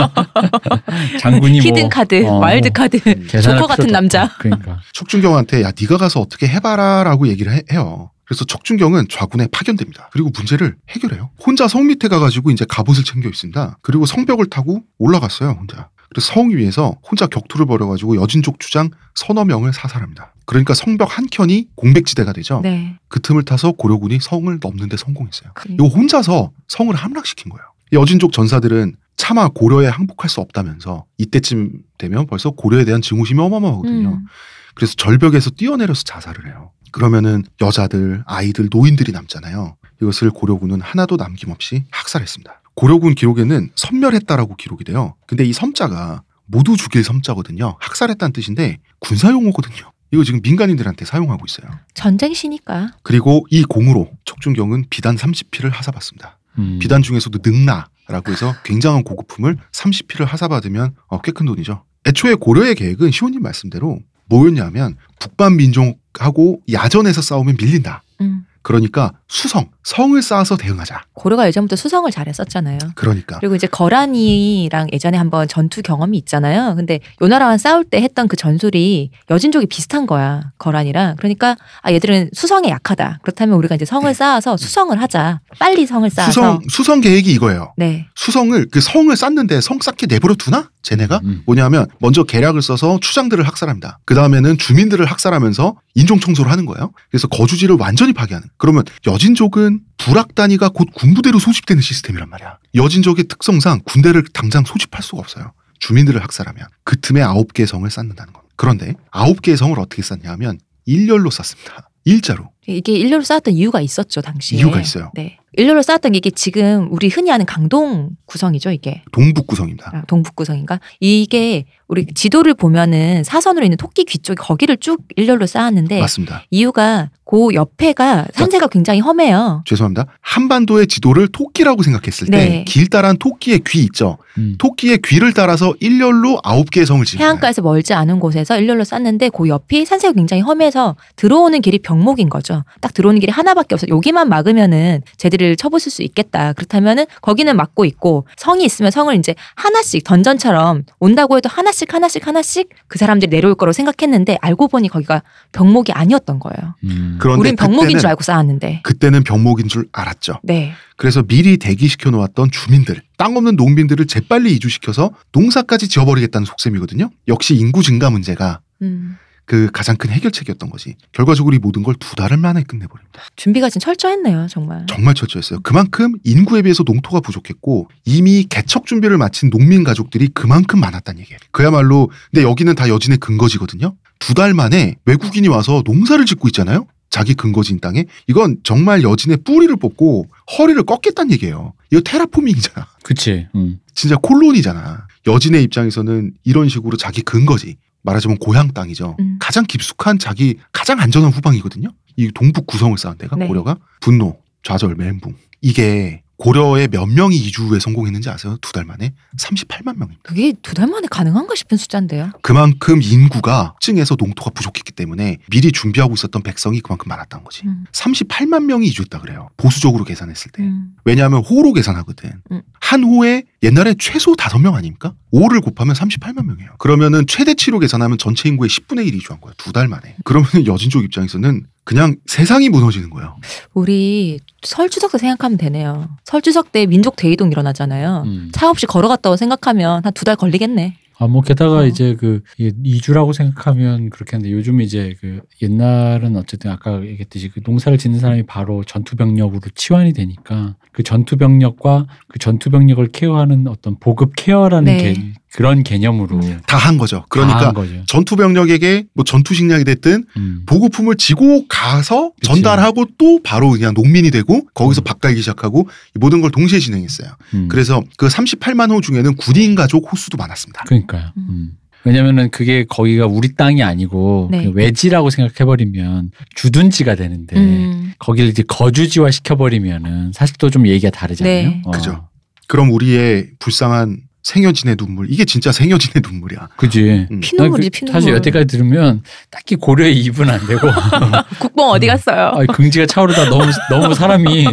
장군이 hidden 뭐 카드, 어, 와일드 카드, 조커 같은 남자. 그러니까 척준경한테 야 네가 가서 어떻게 해봐라라고 얘기를 해, 요 그래서 척준경은 좌군에 파견됩니다. 그리고 문제를 해결해요. 혼자 성 밑에 가가지고 이제 갑옷을 챙겨 입습니다. 그리고 성벽을 타고 올라갔어요 혼자. 그래서 성 위에서 혼자 격투를 벌여가지고 여진족 주장 서너 명을 사살합니다. 그러니까 성벽 한 켠이 공백지대가 되죠. 네. 그 틈을 타서 고려군이 성을 넘는데 성공했어요. 그- 이거 혼자서 성을 함락시킨 거예요. 이 여진족 전사들은 차마 고려에 항복할 수 없다면서 이때쯤 되면 벌써 고려에 대한 증오심이 어마어마하거든요. 음. 그래서 절벽에서 뛰어내려서 자살을 해요. 그러면은 여자들, 아이들, 노인들이 남잖아요. 이것을 고려군은 하나도 남김없이 학살했습니다. 고려군 기록에는 섬멸했다라고 기록이 돼요. 근데 이 섬자가 모두 죽일 섬자거든요. 학살했다는 뜻인데 군사 용어거든요. 이거 지금 민간인들한테 사용하고 있어요. 전쟁 시니까. 그리고 이 공으로 척준경은 비단 30피를 하사받습니다. 음. 비단 중에서도 능라라고 해서 굉장한 고급품을 30피를 하사받으면 어, 꽤큰 돈이죠. 애초에 고려의 계획은 시호님 말씀대로 뭐였냐면 북반 민족하고 야전에서 싸우면 밀린다. 음. 그러니까 수성, 성을 쌓아서 대응하자. 고려가 예전부터 수성을 잘했었잖아요. 그러니까 그리고 이제 거란이랑 예전에 한번 전투 경험이 있잖아요. 근데 요나라와 싸울 때 했던 그 전술이 여진족이 비슷한 거야. 거란이랑. 그러니까 아 얘들은 수성에 약하다. 그렇다면 우리가 이제 성을 쌓아서 수성을 하자. 빨리 성을 쌓아서. 수성 수성 계획이 이거예요. 네. 수성을 그 성을 쌓는데 성 쌓게 내버려 두나? 쟤네가 음. 뭐냐면 먼저 계략을 써서 추장들을 학살합니다. 그 다음에는 주민들을 학살하면서 인종 청소를 하는 거예요. 그래서 거주지를 완전히 파괴하는. 그러면 여진족은 불악 단위가 곧 군부대로 소집되는 시스템이란 말이야. 여진족의 특성상 군대를 당장 소집할 수가 없어요. 주민들을 학살하면 그 틈에 아홉 개의 성을 쌓는다는 겁니다. 그런데 아홉 개의 성을 어떻게 쌓냐 하면 일렬로 쌓습니다. 일자로. 이게 일렬로 쌓았던 이유가 있었죠, 당시에. 이유가 있어요. 네. 일렬로 쌓았던 게 이게 지금 우리 흔히 아는 강동 구성이죠, 이게. 동북 구성입니다. 아, 동북 구성인가? 이게 우리 지도를 보면은 사선으로 있는 토끼 귀 쪽에 거기를 쭉 일렬로 쌓았는데 맞습니다. 이유가 그 옆에가 산세가 굉장히 험해요. 죄송합니다. 한반도의 지도를 토끼라고 생각했을 때 네. 길다란 토끼의 귀 있죠. 음. 토끼의 귀를 따라서 일렬로 아홉 개의 성을 지은. 해안가에서 멀지 않은 곳에서 일렬로 쌓는데 그 옆이 산세가 굉장히 험해서 들어오는 길이 병목인 거죠. 딱 들어오는 길이 하나밖에 없어. 여기만 막으면은 쟤들을 쳐부술 수 있겠다. 그렇다면은 거기는 막고 있고 성이 있으면 성을 이제 하나씩 던전처럼 온다고 해도 하나씩 하나씩 하나씩 그 사람들이 내려올 거라고 생각했는데 알고 보니 거기가 병목이 아니었던 거예요. 음. 그런데 우린 병목인 줄 알고 쌓았는데. 그때는 병목인 줄 알았죠. 네. 그래서 미리 대기시켜 놓았던 주민들, 땅 없는 농민들을 재빨리 이주시켜서 농사까지 지어버리겠다는 속셈이거든요. 역시 인구 증가 문제가 음. 그 가장 큰 해결책이었던 거지. 결과적으로 이 모든 걸 두 달 만에 끝내버립니다. 준비가 지금 철저했네요, 정말. 정말 철저했어요. 그만큼 인구에 비해서 농토가 부족했고 이미 개척 준비를 마친 농민 가족들이 그만큼 많았다는 얘기예요. 그야말로 근데 여기는 다 여진의 근거지거든요. 두 달 만에 외국인이 와서 농사를 짓고 있잖아요. 자기 근거지인 땅에 이건 정말 여진의 뿌리를 뽑고 허리를 꺾겠다는 얘기예요. 이거 테라포밍이잖아. 그치. 음. 진짜 콜론이잖아. 여진의 입장에서는 이런 식으로 자기 근거지. 말하자면 고향 땅이죠. 음. 가장 깊숙한 자기 가장 안전한 후방이거든요. 이 동북 구성을 쌓은 데가 네. 고려가 분노, 좌절, 멘붕. 이게 고려에 몇 명이 이주에 성공했는지 아세요? 두 달 만에 38만 명입니다. 그게 두 달 만에 가능한가 싶은 숫자인데요. 그만큼 인구가 특징에서 농토가 부족했기 때문에 미리 준비하고 있었던 백성이 그만큼 많았다는 거지. 음. 38만 명이 이주했다 그래요. 보수적으로 계산했을 때. 음. 왜냐하면 호로 계산하거든. 음. 한 호에 옛날에 최소 5명 아닙니까? 5를 곱하면 38만 명이에요. 그러면은 최대치로 계산하면 전체 인구의 10분의 1이 이주한 거야. 두 달 만에. 그러면 여진족 입장에서는 그냥 세상이 무너지는 거예요. 우리 설주석 때 생각하면 되네요. 설주석 때 민족 대이동 일어나잖아요. 음. 차 없이 걸어갔다고 생각하면 한 두 달 걸리겠네. 아, 뭐, 게다가 어. 이제 그, 이주라고 생각하면 그렇게 하는데 요즘 이제 그 옛날은 어쨌든 아까 얘기했듯이 그 농사를 짓는 사람이 바로 전투병력으로 치환이 되니까 그 전투병력과 그 전투병력을 케어하는 어떤 보급 케어라는 네. 개, 그런 개념으로 다 한 거죠. 다 그러니까 한 거죠. 전투 병력에게 뭐 전투 식량이 됐든 음. 보급품을 지고 가서 그치. 전달하고 또 바로 그냥 농민이 되고 거기서 음. 밥 갈기 시작하고 이 모든 걸 동시에 진행했어요. 음. 그래서 그 38만 호 중에는 군인 가족 호수도 많았습니다. 그러니까요. 음. 음. 왜냐면은 그게 거기가 우리 땅이 아니고 네. 그 외지라고 생각해버리면 주둔지가 되는데 음. 거기를 이제 거주지화 시켜버리면은 사실 또 좀 얘기가 다르잖아요. 네. 어. 그죠. 그럼 우리의 불쌍한 생여진의 눈물 이게 진짜 생여진의 눈물이야. 그지. 음. 피눈물이 그 피눈물. 사실 여태까지 들으면 딱히 고려의 입은 안 되고 국뽕 어디 갔어요? 아, 긍지가 차오르다 너무 너무 사람이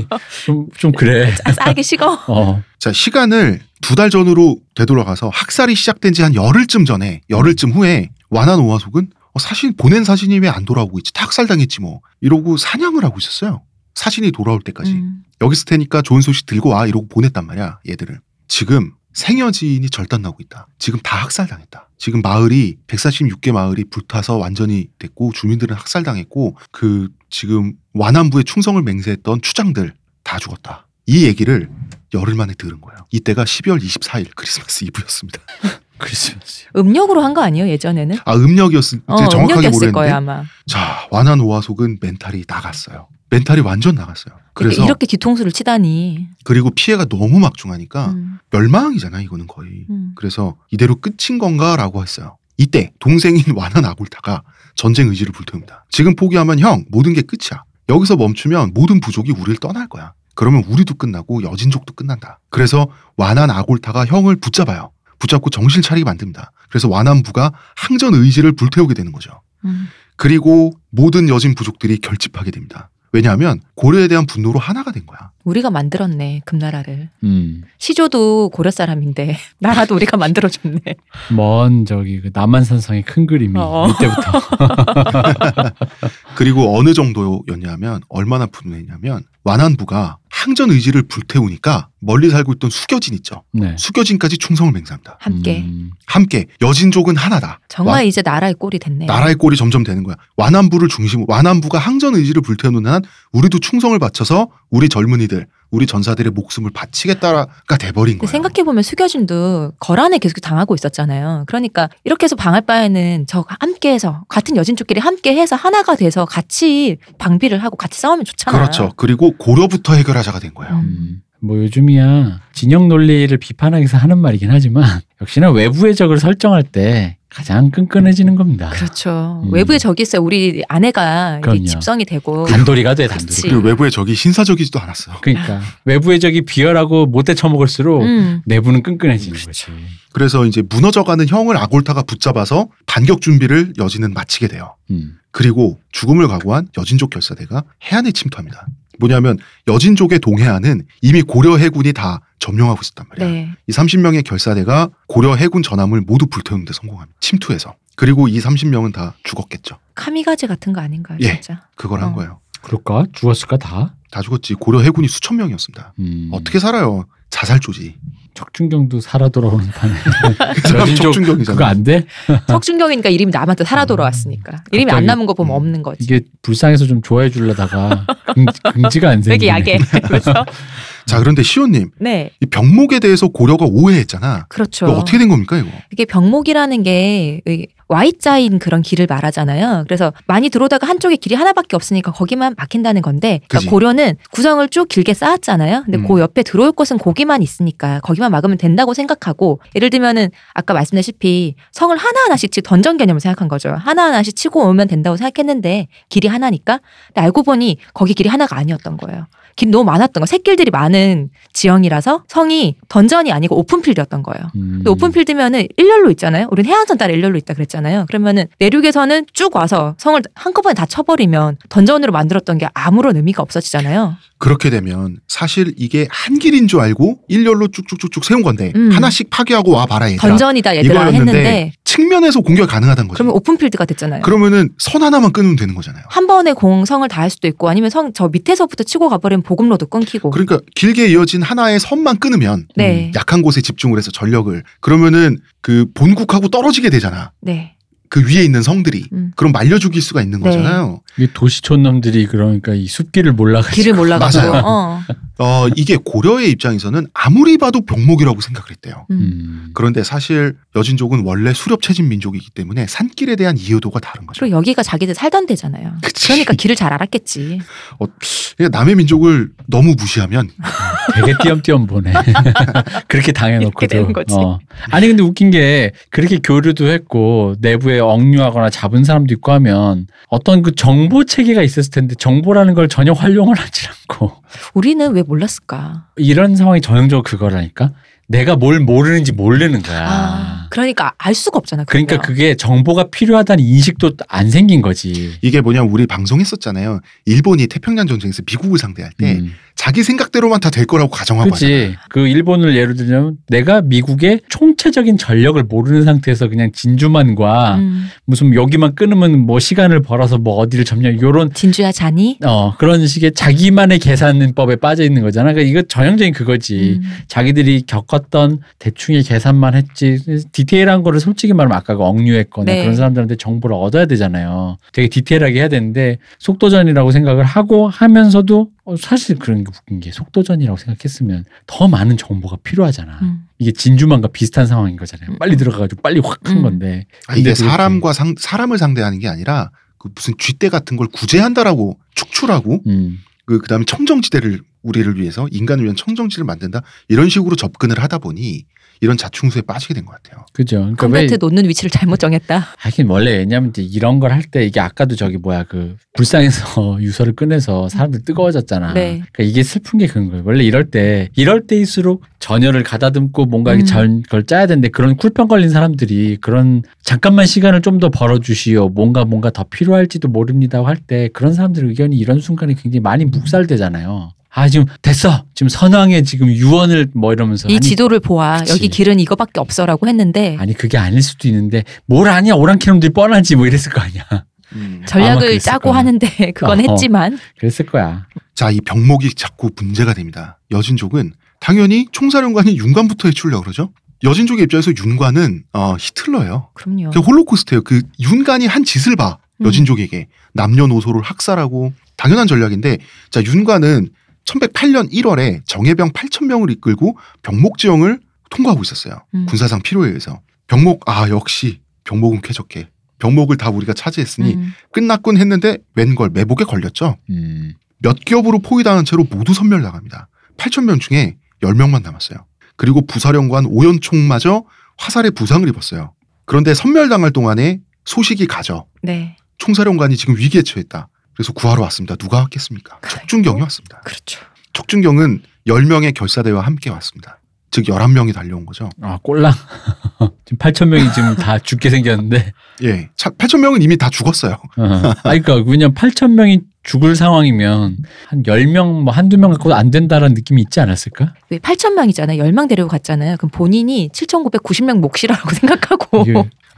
좀 좀 그래. 싸게 식어. 어. 자 시간을 두 달 전으로 되돌아가서 학살이 시작된 지 한 열흘쯤 전에 열흘쯤 후에 완한 오화속은 어, 사실 보낸 사신이 왜 안 돌아오고 있지? 다 학살당했지 뭐 이러고 사냥을 하고 있었어요. 사신이 돌아올 때까지 음. 여기 있을 테니까 좋은 소식 들고 와 이러고 보냈단 말이야 얘들을. 지금 생여지인이 절단나고 있다. 지금 다 학살당했다. 지금 마을이 146개 마을이 불타서 완전히 됐고 주민들은 학살당했고 그 지금 완안부에 충성을 맹세했던 추장들 다 죽었다. 이 얘기를 열흘 만에 들은 거예요. 이때가 12월 24일 크리스마스 이브였습니다. 크리스마스. 음력으로 한 거 아니에요 예전에는? 아 음력이었을 어, 제가 정확하게 음력이었을 모르겠는데 거예요 아마. 자 완안 오화속은 멘탈이 나갔어요. 멘탈이 완전 나갔어요. 그래서 이렇게 뒤통수를 치다니. 그리고 피해가 너무 막중하니까 음. 멸망이잖아 이거는 거의. 음. 그래서 이대로 끝인 건가라고 했어요. 이때 동생인 완한 아굴타가 전쟁 의지를 불태웁니다. 지금 포기하면 형 모든 게 끝이야. 여기서 멈추면 모든 부족이 우리를 떠날 거야. 그러면 우리도 끝나고 여진족도 끝난다. 그래서 완한 아골타가 형을 붙잡아요. 붙잡고 정신 차리게 만듭니다. 그래서 완한부가 항전 의지를 불태우게 되는 거죠. 음. 그리고 모든 여진 부족들이 결집하게 됩니다. 왜냐하면 고려에 대한 분노로 하나가 된 거야. 우리가 만들었네 금나라를. 음. 시조도 고려 사람인데 나라도 우리가 만들어줬네. 먼 저기 그 남한산성의 큰 그림이 어. 이때부터 그리고 어느 정도였냐면 얼마나 분노했냐면 완한부가 항전 의지를 불태우니까 멀리 살고 있던 수겨진 있죠. 네. 수겨진까지 충성을 맹세합니다. 함께. 음. 함께 여진족은 하나다. 정말 와- 이제 나라의 꼴이 됐네. 나라의 꼴이 점점 되는 거야. 완안부를 중심으로 완안부가 항전 의지를 불태우는 한 우리도 충성을 바쳐서 우리 젊은이들, 우리 전사들의 목숨을 바치겠다가 돼버린 근데 거야. 생각해 보면 수겨진도 거란에 계속 당하고 있었잖아요. 그러니까 이렇게 해서 방할 바에는 저 함께해서 같은 여진족끼리 함께해서 하나가 돼서 같이 방비를 하고 같이 싸우면 좋잖아요. 그렇죠. 그리고 고려부터 해결하자가 된 거예요. 음. 음. 뭐 요즘이야 진영 논리를 비판하기 위해서 하는 말이긴 하지만 역시나 외부의 적을 설정할 때 가장 끈끈해지는 겁니다. 그렇죠. 음. 외부에 적이 있어요. 우리 아내가. 집성이 되고 단돌이가 돼 단돌이. 그리고 외부의 적이 신사적이지도 않았어요. 그러니까 외부의 적이 비열하고 못돼 처먹을수록 음. 내부는 끈끈해지는 거지. 그래서 이제 무너져가는 형을 아골타가 붙잡아서 반격 준비를 여진은 마치게 돼요. 음. 그리고 죽음을 각오한 여진족 결사대가 해안에 침투합니다. 뭐냐면 여진족의 동해안은 이미 고려 해군이 다 점령하고 있었단 말이야. 네. 이 30명의 결사대가 고려 해군 전함을 모두 불태우는데 성공합니다. 침투해서. 그리고 이 30명은 다 죽었겠죠. 카미가제 같은 거 아닌가요, 예. 진짜? 그걸 한 어. 거예요. 그럴까? 죽었을까 다? 다 죽었지. 고려 해군이 수천 명이었습니다. 음. 어떻게 살아요? 자살조지. 척준경도 살아 돌아오는 판에 그 척준경이잖아. 그거 안 돼? 석준경이니까 이름이 남한테 살아 돌아왔으니까. 이름이 안 남은 거 보면 음. 없는 거지. 이게 불쌍해서 좀 좋아해 주려다가 긍, 긍지가 안 되게 생기네. 약해. 그렇죠? 자, 그런데 시호님, 네. 이 병목에 대해서 고려가 오해했잖아. 그렇죠. 어떻게 된 겁니까, 이거? 이게 병목이라는 게이 Y자인 그런 길을 말하잖아요. 그래서 많이 들어오다가 한쪽에 길이 하나밖에 없으니까 거기만 막힌다는 건데 그러니까. 고려는 구성을 쭉 길게 쌓았잖아요. 근데 음. 그 옆에 들어올 곳은 거기만 있으니까 거기만 막으면 된다고 생각하고 예를 들면은 아까 말씀드렸다시피 성을 하나하나씩 치 던전 개념을 생각한 거죠. 하나하나씩 치고 오면 된다고 생각했는데 길이 하나니까 근데 알고 보니 거기 길이 하나가 아니었던 거예요. 너무 많았던 거. 새길들이 많은 지형이라서 성이 던전이 아니고 오픈필드였던 거예요. 음. 근데 오픈필드면은 일렬로 있잖아요. 우리는 해안선 따라 일렬로 있다 그랬잖아요. 그러면은 내륙에서는 쭉 와서 성을 한꺼번에 다 쳐버리면 던전으로 만들었던 게 아무런 의미가 없어지잖아요. 그렇게 되면 사실 이게 한 길인 줄 알고 일렬로 쭉쭉쭉쭉 세운 건데 음. 하나씩 파괴하고 와 봐라 얘들아. 던전이다 얘들아 이거였는데 했는데 측면에서 공격이 가능하다는 거죠. 그러면 오픈필드가 됐잖아요. 그러면은 선 하나만 끊으면 되는 거잖아요. 한 번에 공성을 다 할 수도 있고 아니면 성 저 밑에서부터 치고 가버리면 보급로도 끊기고. 그러니까 길게 이어진 하나의 선만 끊으면 네. 약한 곳에 집중을 해서 전력을 그러면은 그 본국하고 떨어지게 되잖아. 네. 그 위에 있는 성들이 음. 그럼 말려 죽일 수가 있는 네. 거잖아요. 이 도시촌 놈들이 그러니까 이 숲길을 몰라가지고 길을 몰라가지고. 맞아요. 어. 어, 이게 고려의 입장에서는 아무리 봐도 병목이라고 생각을 했대요. 음. 음. 그런데 사실 여진족은 원래 수렵 체진 민족이기 때문에 산길에 대한 이해도가 다른 거죠. 그리고 여기가 자기들 살던 데잖아요. 그치. 그러니까 길을 잘 알았겠지. 그러니까 남의 민족을 너무 무시하면 되게 띄엄띄엄 보네. 그렇게 당해놓고도. 이렇게 되는 거지. 어. 아니 근데 웃긴 게 그렇게 교류도 했고 내부에 억류하거나 잡은 사람도 있고 하면 어떤 그 정보 체계가 있었을 텐데 정보라는 걸 전혀 활용을 하지 않고 우리는 왜 몰랐을까? 이런 상황이 전형적으로 그거라니까. 내가 뭘 모르는지 모르는 거야. 아, 그러니까 알 수가 없잖아. 그러니까 그러면. 그게 정보가 필요하다는 인식도 안 생긴 거지. 이게 뭐냐 우리 방송했었잖아요. 일본이 태평양 전쟁에서 미국을 상대할 때 음. 자기 생각대로만 다 될 거라고 가정하고 하잖아요. 그렇지. 그 일본을 예를 들면 내가 미국의 총체적인 전력을 모르는 상태에서 그냥 진주만과 음, 무슨 여기만 끊으면 뭐 시간을 벌어서 뭐 어디를 점령 요런 진주야 자니? 어 그런 식의 자기만의 계산법에 빠져 있는 거잖아. 그러니까 이거 전형적인 그거지. 음. 자기들이 겪었던 대충의 계산만 했지 디테일한 거를 솔직히 말하면 아까 그 억류했거나 네. 그런 사람들한테 정보를 얻어야 되잖아요. 되게 디테일하게 해야 되는데 속도전이라고 생각을 하고 하면서도 어, 사실 그런 게 웃긴 게 속도전이라고 생각했으면 더 많은 정보가 필요하잖아. 음. 이게 진주만과 비슷한 상황인 거잖아요. 음. 빨리 들어가가지고 빨리 확푼 음. 건데. 아, 이게 사람과 상, 사람을 상대하는 게 아니라 그 무슨 쥐떼 같은 걸 구제한다라고 축출하고 음. 그 그다음에 청정지대를 우리를 위해서 인간을 위한 청정지를 만든다 이런 식으로 접근을 하다 보니 이런 자충수에 빠지게 된 것 같아요. 그죠. 그러니까 왜 컴퓨터 놓는 위치를 잘못 정했다. 하긴 원래 왜냐면 이제 이런 걸 할 때 이게 아까도 저기 뭐야 그 불쌍해서 유서를 꺼내서 사람들 뜨거워졌잖아. 네. 그러니까 이게 슬픈 게 그런 거예요. 원래 이럴 때 이럴 때일수록 전열을 가다듬고 뭔가 음. 전, 걸 짜야 되는데 그런 쿨병 걸린 사람들이 그런 잠깐만 시간을 좀 더 벌어주시오. 뭔가 뭔가 더 필요할지도 모릅니다 할 때 그런 사람들 의견이 이런 순간에 굉장히 많이 묵살되잖아요. 아 지금 됐어. 지금 선왕의 지금 유언을 뭐 이러면서 이 아니, 지도를 보아 그치. 여기 길은 이거밖에 없어라고 했는데 아니 그게 아닐 수도 있는데 뭘 아냐 오랑캐놈들이 뻔하지 뭐 이랬을 거 아니야. 아마 전략을 짜고 거야. 하는데 그건 어, 어. 했지만 그랬을 거야. 자, 이 병목이 자꾸 문제가 됩니다. 여진족은 당연히 총사령관이 윤관부터 해치려고 그러죠. 여진족의 입장에서 윤관은 어, 히틀러예요. 그럼요. 그 홀로코스트예요. 그 윤관이 한 짓을 봐 음. 여진족에게 남녀노소를 학살하고 당연한 전략인데 자 윤관은 1108년 1월에 정예병 8천 명을 이끌고 병목 지형을 통과하고 있었어요. 음. 군사상 필요에 의해서 병목 아 역시 병목은 쾌적해. 병목을 다 우리가 차지했으니 음. 끝났군 했는데 웬걸 매복에 걸렸죠. 음. 몇 겹으로 포위당한 채로 모두 선멸 나갑니다. 8천 명 중에 10명만 남았어요. 그리고 부사령관 오연총마저 화살에 부상을 입었어요. 그런데 선멸당할 동안에 소식이 가죠. 네. 총사령관이 지금 위기에 처했다. 그래서 구하러 왔습니다. 누가 왔겠습니까? 척준경이 왔습니다. 그렇죠. 척준경은 10명의 결사대와 함께 왔습니다. 즉 11명이 달려온 거죠. 아 꼴랑. 지금 8천 명이 지금 다 죽게 생겼는데. 예. 8,000명은 이미 다 죽었어요. 어. 아 그러니까 왜냐면 8천 명이 죽을 상황이면 한 10명 뭐 한두 명 갖고 안 된다라는 느낌이 있지 않았을까? 왜 8천 명이잖아요. 10명 데리고 갔잖아요. 그럼 본인이 7,990명 몫이라고 생각하고 이게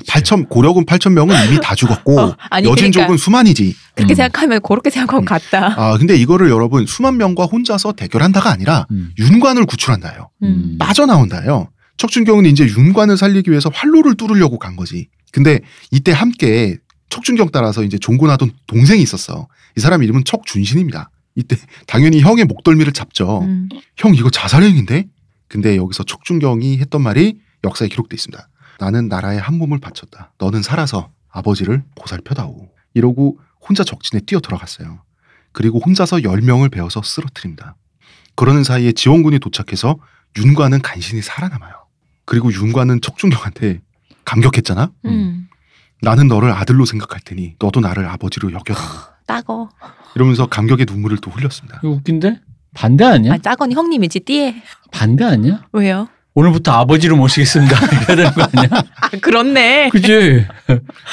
8천 고려군 8,000명은 이미 다 죽었고 어, 아니, 여진족은 그러니까. 수만이지. 그렇게 음. 생각하면 그렇게 생각하고 갔다. 아, 근데 이거를 여러분 수만 명과 혼자서 대결한다가 아니라 음. 윤관을 구출한다요. 음. 빠져나온다요. 척준경은 이제 윤관을 살리기 위해서 활로를 뚫으려고 간 거지. 근데 이때 함께 척준경 따라서 이제 종군하던 동생이 있었어. 이 사람 이름은 척준신입니다. 이때 당연히 형의 목덜미를 잡죠. 음. 형 이거 자살행인데? 근데 여기서 척준경이 했던 말이 역사에 기록돼 있습니다. 나는 나라에 한 몸을 바쳤다. 너는 살아서 아버지를 보살펴다오. 이러고 혼자 적진에 뛰어 들어갔어요. 그리고 혼자서 10명을 베어서 쓰러뜨립니다. 그러는 사이에 지원군이 도착해서 윤관은 간신히 살아남아요. 그리고 윤관은 척준경한테 감격했잖아. 음. 나는 너를 아들로 생각할 테니 너도 나를 아버지로 여겨다오. 따거. 이러면서 감격의 눈물을 또 흘렸습니다. 이거 웃긴데? 반대 아니야? 아, 따거니 형님이지 띠에. 반대 아니야? 왜요? 오늘부터 아버지로 모시겠습니다. 이래야 되는 거 아니야? 아 그렇네. 그지?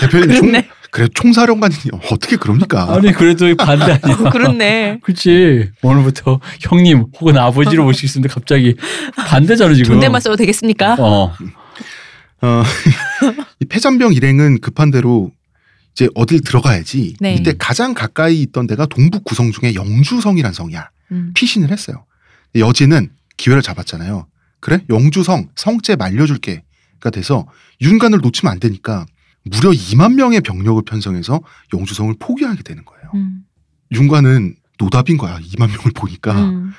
대표님 총, 그래 총사령관이 어떻게 그럽니까? 아니 그래도 반대 아니야? 어, 그렇네. 그치? 오늘부터 형님 혹은 아버지로 모시겠습니다. 갑자기 반대잖아 지금. 존댓말 써도 되겠습니까? 어. 어, 이 폐잔병 일행은 급한 대로 이제 어딜 들어가야지. 네. 이때 가장 가까이 있던 데가 동북 구성 중에 영주성이란 성이야. 음. 피신을 했어요. 여진은 기회를 잡았잖아요. 그래? 영주성 성째 말려줄게가 돼서 윤관을 놓치면 안 되니까 무려 2만 명의 병력을 편성해서 영주성을 포기하게 되는 거예요. 음. 윤관은 노답인 거야. 2만 명을 보니까. 음.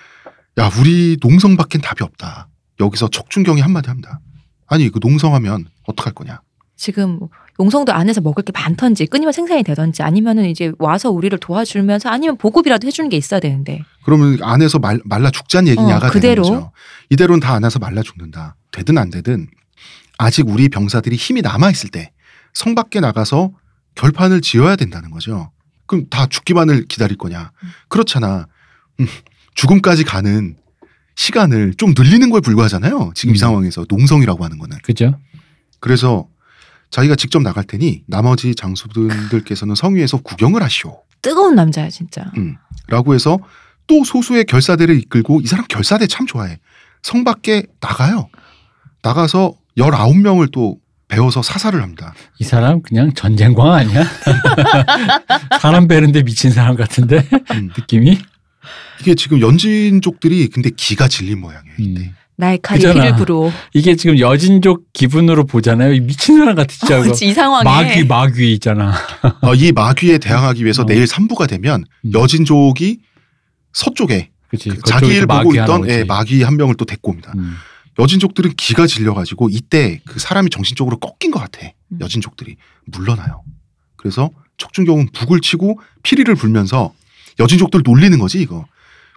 야 우리 농성 밖엔 답이 없다. 여기서 척준경이 한마디 합니다. 아니 그 농성하면 어떡할 거냐. 지금 용성도 안에서 먹을 게 많던지 끊임없이 생산이 되던지 아니면은 이제 와서 우리를 도와주면서 아니면 보급이라도 해주는 게 있어야 되는데 그러면 안에서 말, 말라 죽자는 얘기냐가 어, 그대로. 되는 거죠. 이대로는 다 안에서 말라 죽는다. 되든 안 되든 아직 우리 병사들이 힘이 남아 있을 때 성 밖에 나가서 결판을 지어야 된다는 거죠. 그럼 다 죽기만을 기다릴 거냐? 음. 그렇잖아. 음, 죽음까지 가는 시간을 좀 늘리는 거에 불과하잖아요. 지금 이 음. 상황에서 농성이라고 하는 거는. 그죠? 그래서 자기가 직접 나갈 테니 나머지 장수들께서는 성 위에서 구경을 하시오. 뜨거운 남자야 진짜. 라고 해서 또 소수의 결사대를 이끌고 이 사람 결사대 참 좋아해. 성 밖에 나가요. 나가서 19명을 또 배워서 사살을 합니다. 이 사람 그냥 전쟁광 아니야? 사람 베는데 미친 사람 같은데 음. 느낌이? 이게 지금 연진족들이 근데 기가 질린 모양이에요. 음. 나의 칼이. 피를 불어. 이게 지금 여진족 기분으로 보잖아요. 이 미친 사람 같지 않고 이 상황에 마귀 마귀 있잖아. 어, 이 마귀에 대항하기 위해서 어. 내일 3부가 되면 음. 여진족이 서쪽에 그치. 그 자기 일 그쪽에서 보고 있던. 예, 마귀 한 명을 또 데리고 옵니다. 음. 여진족들은 기가 질려가지고 이때 그 사람이 정신적으로 꺾인 것 같아. 음. 여진족들이 물러나요. 그래서 척준경은 북을 치고 피리를 불면서 여진족들 놀리는 거지 이거.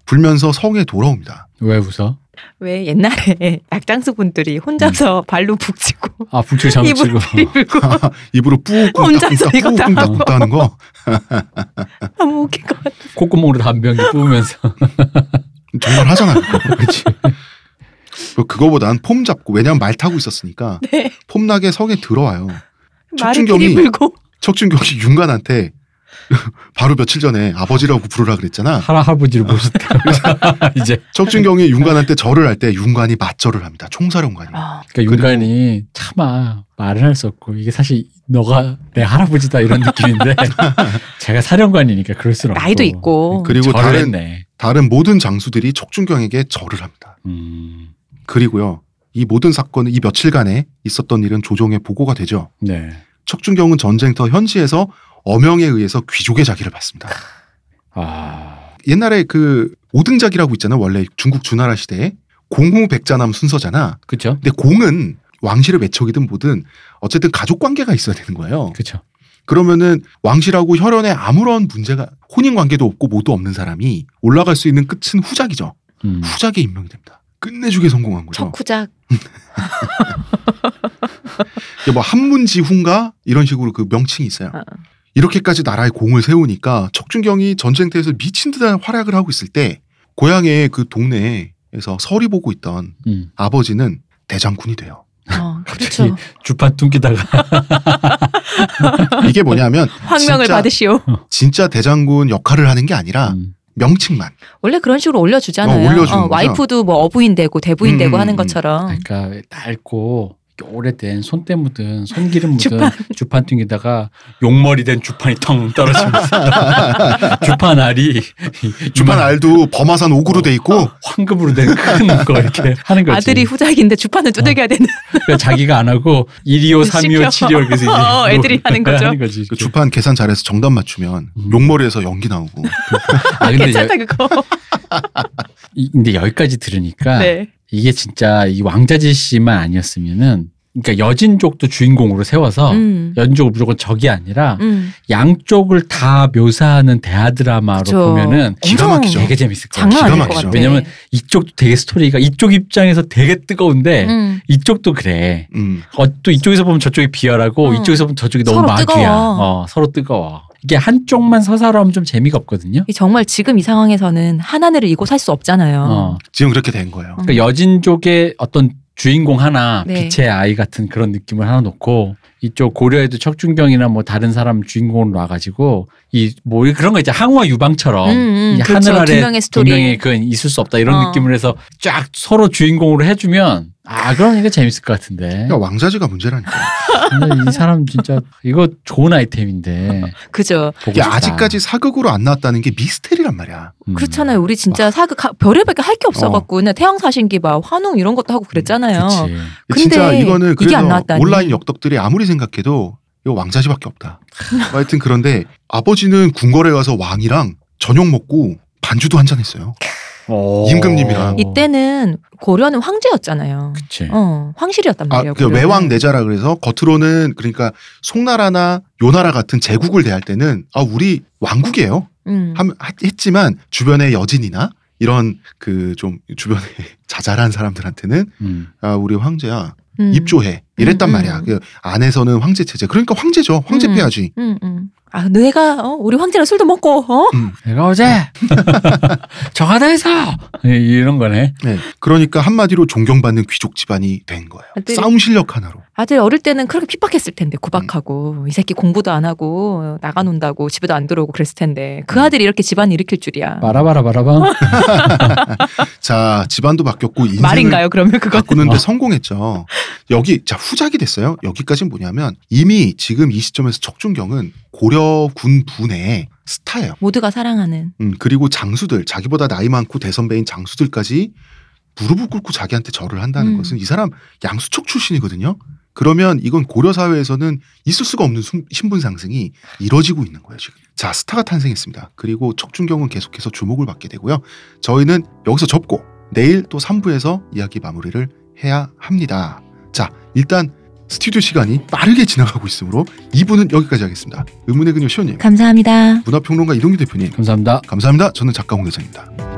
불면서 성에 돌아옵니다. 왜 웃어? 왜 옛날에 약장수 분들이 혼자서 발로 북치고 아 불출 장구 입으로 입으로 뿌꾹 혼자서 이거 다 하고. 하는 거 너무 웃긴 것 같아. 콧구멍으로 담배연기 뿌으면서 정말 하잖아요. 그렇지. 그거보단 폼 잡고 왜냐면 말 타고 있었으니까 네. 폼나게 성에 들어와요. 척준경이- 척준경이 윤관한테 바로 며칠 전에 아버지라고 부르라 그랬잖아. 할아 할아버지를 모셨다. 이제 척준경이 윤관한테 절을 할 때 윤관이 맞절을 합니다. 총사령관이. 아, 그러니까 윤관이 차마 말을 할 수 없고 이게 사실 너가 내 할아버지다 이런 느낌인데 제가 사령관이니까 그럴 수는 없고 나이도 있고 그리고 절을 다른 했네. 다른 모든 장수들이 척준경에게 절을 합니다. 음, 그리고요. 이 모든 사건은 이 며칠간에 있었던 일은 조정에 보고가 되죠. 네. 척준경은 전쟁터 현지에서 어명에 의해서 귀족의 자기를 받습니다. 아, 옛날에 그 오등작이라고 있잖아요. 원래 중국 주나라 시대에 공후 백자남 순서잖아. 그렇죠. 근데 공은 왕실의 외척이든 뭐든 어쨌든 가족 관계가 있어야 되는 거예요. 그렇죠. 그러면은 왕실하고 혈연에 아무런 문제가 혼인 관계도 없고 모두 없는 사람이 올라갈 수 있는 끝은 후작이죠. 음. 후작에 임명이 됩니다. 끝내주게 성공한 거죠. 척후작 이게 뭐 한문지훈가 이런 식으로 그 명칭이 있어요. 어. 이렇게까지 나라의 공을 세우니까 척준경이 전쟁터에서 미친 듯한 활약을 하고 있을 때 고향의 그 동네에서 서리 보고 있던 음. 아버지는 대장군이 돼요. 어, 그렇죠. 주판 뚱기다가 이게 뭐냐면 황명을 진짜- 받으시오. 진짜 대장군 역할을 하는 게 아니라 음. 명칭만. 원래 그런 식으로 올려주잖아요. 어, 올려주는 거죠. 와이프도 뭐 어부인 되고 대부인 음, 되고 음, 하는 음. 것처럼. 그러니까 낡고 오래된 손때 묻은 손기름 묻은 주판. 주판. 뚱기다가 용머리 된 주판이 텅 떨어지면서 주판 알이 주판 알도 범하산 옥으로 돼 있고 황금으로 된 큰 거 이렇게 하는 거지. 아들이 후작인데 주판을 두들겨야 되는. 그러니까 자기가 안 하고 125, 325, 시켜. 725 이렇게 해서 이제 어, 애들이 하는 거죠. 하는 거지. 그 주판 계산 잘해서 정답 맞추면 음. 용머리에서 연기 나오고 아 근데 괜찮다 여, 그거. 이- 근데 여기까지 들으니까 네. 이게 진짜 이 왕자지 씨만 아니었으면은 그러니까 여진족도 주인공으로 세워서 음. 여진족은 무조건 적이 아니라 음. 양쪽을 다 묘사하는 대하 드라마로 그쵸. 보면은 기가 막히죠. 되게 재밌을. 장난 기가 막히죠. 같아. 왜냐면 이쪽도 되게 스토리가 이쪽 입장에서 되게 뜨거운데 음. 이쪽도 그래. 음. 어, 또 이쪽에서 보면 저쪽이 비열하고 음. 이쪽에서 보면 저쪽이 너무 마귀야. 뜨거워. 어, 서로 뜨거워. 이게 한쪽만 서사로 하면 좀 재미가 없거든요. 이 정말 지금 이 상황에서는 하나늘을 이고 살 수 없잖아요. 어. 지금 그렇게 된 거예요. 음. 그러니까 여진족의 어떤 주인공 하나 네. 빛의 아이 같은 그런 느낌을 하나 놓고 이쪽 고려에도 척준경이나 뭐 다른 사람 주인공으로 놔가지고 이 뭐 그런 거 있죠 항우와 유방처럼 음, 음, 이 그렇죠. 하늘 아래 두 명의 스토리. 두 명의 그건 있을 수 없다 이런 어. 느낌을 해서 쫙 서로 주인공으로 해주면 아 그러니까 재밌을 것 같은데 그러니까 왕자지가 문제라니까. 근데 이 사람 진짜 이거 좋은 아이템인데 그죠. 이게. 아직까지 사극으로 안 나왔다는 게 미스테리란 말이야. 음. 그렇잖아요. 우리 진짜 사극 가- 별의별 게 할 게 없어갖고 그냥 태양사신기 막 환웅 이런 것도 하고 그랬잖아요. 그치. 근데 진짜 이거는 이게 그래서 안 나왔다니. 온라인 역덕들이 아무리 생각해도 이거 왕자지밖에 없다. 하여튼 그런데 아버지는 궁궐에 가서 왕이랑 저녁 먹고 반주도 한 잔 했어요. 임금님이랑. 이때는 고려는 황제였잖아요. 그치. 어, 황실이었단 아, 말이에요. 그 고려는. 외왕 내자라 그래서 겉으로는 그러니까 송나라나 요나라 같은 제국을 대할 때는 아 우리 왕국이에요. 음. 함- 했지만 주변의 여진이나 이런 그 좀 주변에 자잘한 사람들한테는 음. 아 우리 황제야 음. 입조해 이랬단 음, 말이야. 음. 그 안에서는 황제 체제. 그러니까 황제죠. 황제 음. 폐하지. 음, 음. 아, 내가 어? 우리 황제랑 술도 먹고 어? 내가 어제 정하다에서 이런 거네. 네. 그러니까 한마디로 존경받는 귀족 집안이 된 거예요. 아들이- 싸움 실력 하나로. 아들 어릴 때는 그렇게 핍박했을 텐데 구박하고 이 새끼 공부도 안 하고 나가 논다고 집에도 안 들어오고 그랬을 텐데 그 아들이 이렇게 집안 일으킬 줄이야. 바라바라 바라봐. 자 집안도 바뀌었고 인생을 말인가요? 그러면 그건 바꾸는데 어. 성공했죠. 여기 자 후작이 됐어요. 여기까지는 뭐냐면 이미 지금 이 시점에서 척준경은 고려군 부내 스타예요. 모두가 사랑하는 음, 그리고 장수들 자기보다 나이 많고 대선배인 장수들까지 무릎을 꿇고 자기한테 절을 한다는 음. 것은 이 사람 양수척 출신이거든요. 그러면 이건 고려 사회에서는 있을 수가 없는 순- 신분 상승이 이뤄지고 있는 거예요 지금. 자 스타가 탄생했습니다. 그리고 척준경은 계속해서 주목을 받게 되고요. 저희는 여기서 접고 내일 또 3부에서 이야기 마무리를 해야 합니다. 자 일단 스튜디오 시간이 빠르게 지나가고 있으므로 2부는 여기까지 하겠습니다. 의문의 그녀 시원님, 감사합니다. 문화평론가 이동규 대표님 감사합니다. 감사합니다. 저는 작가 홍대선입니다.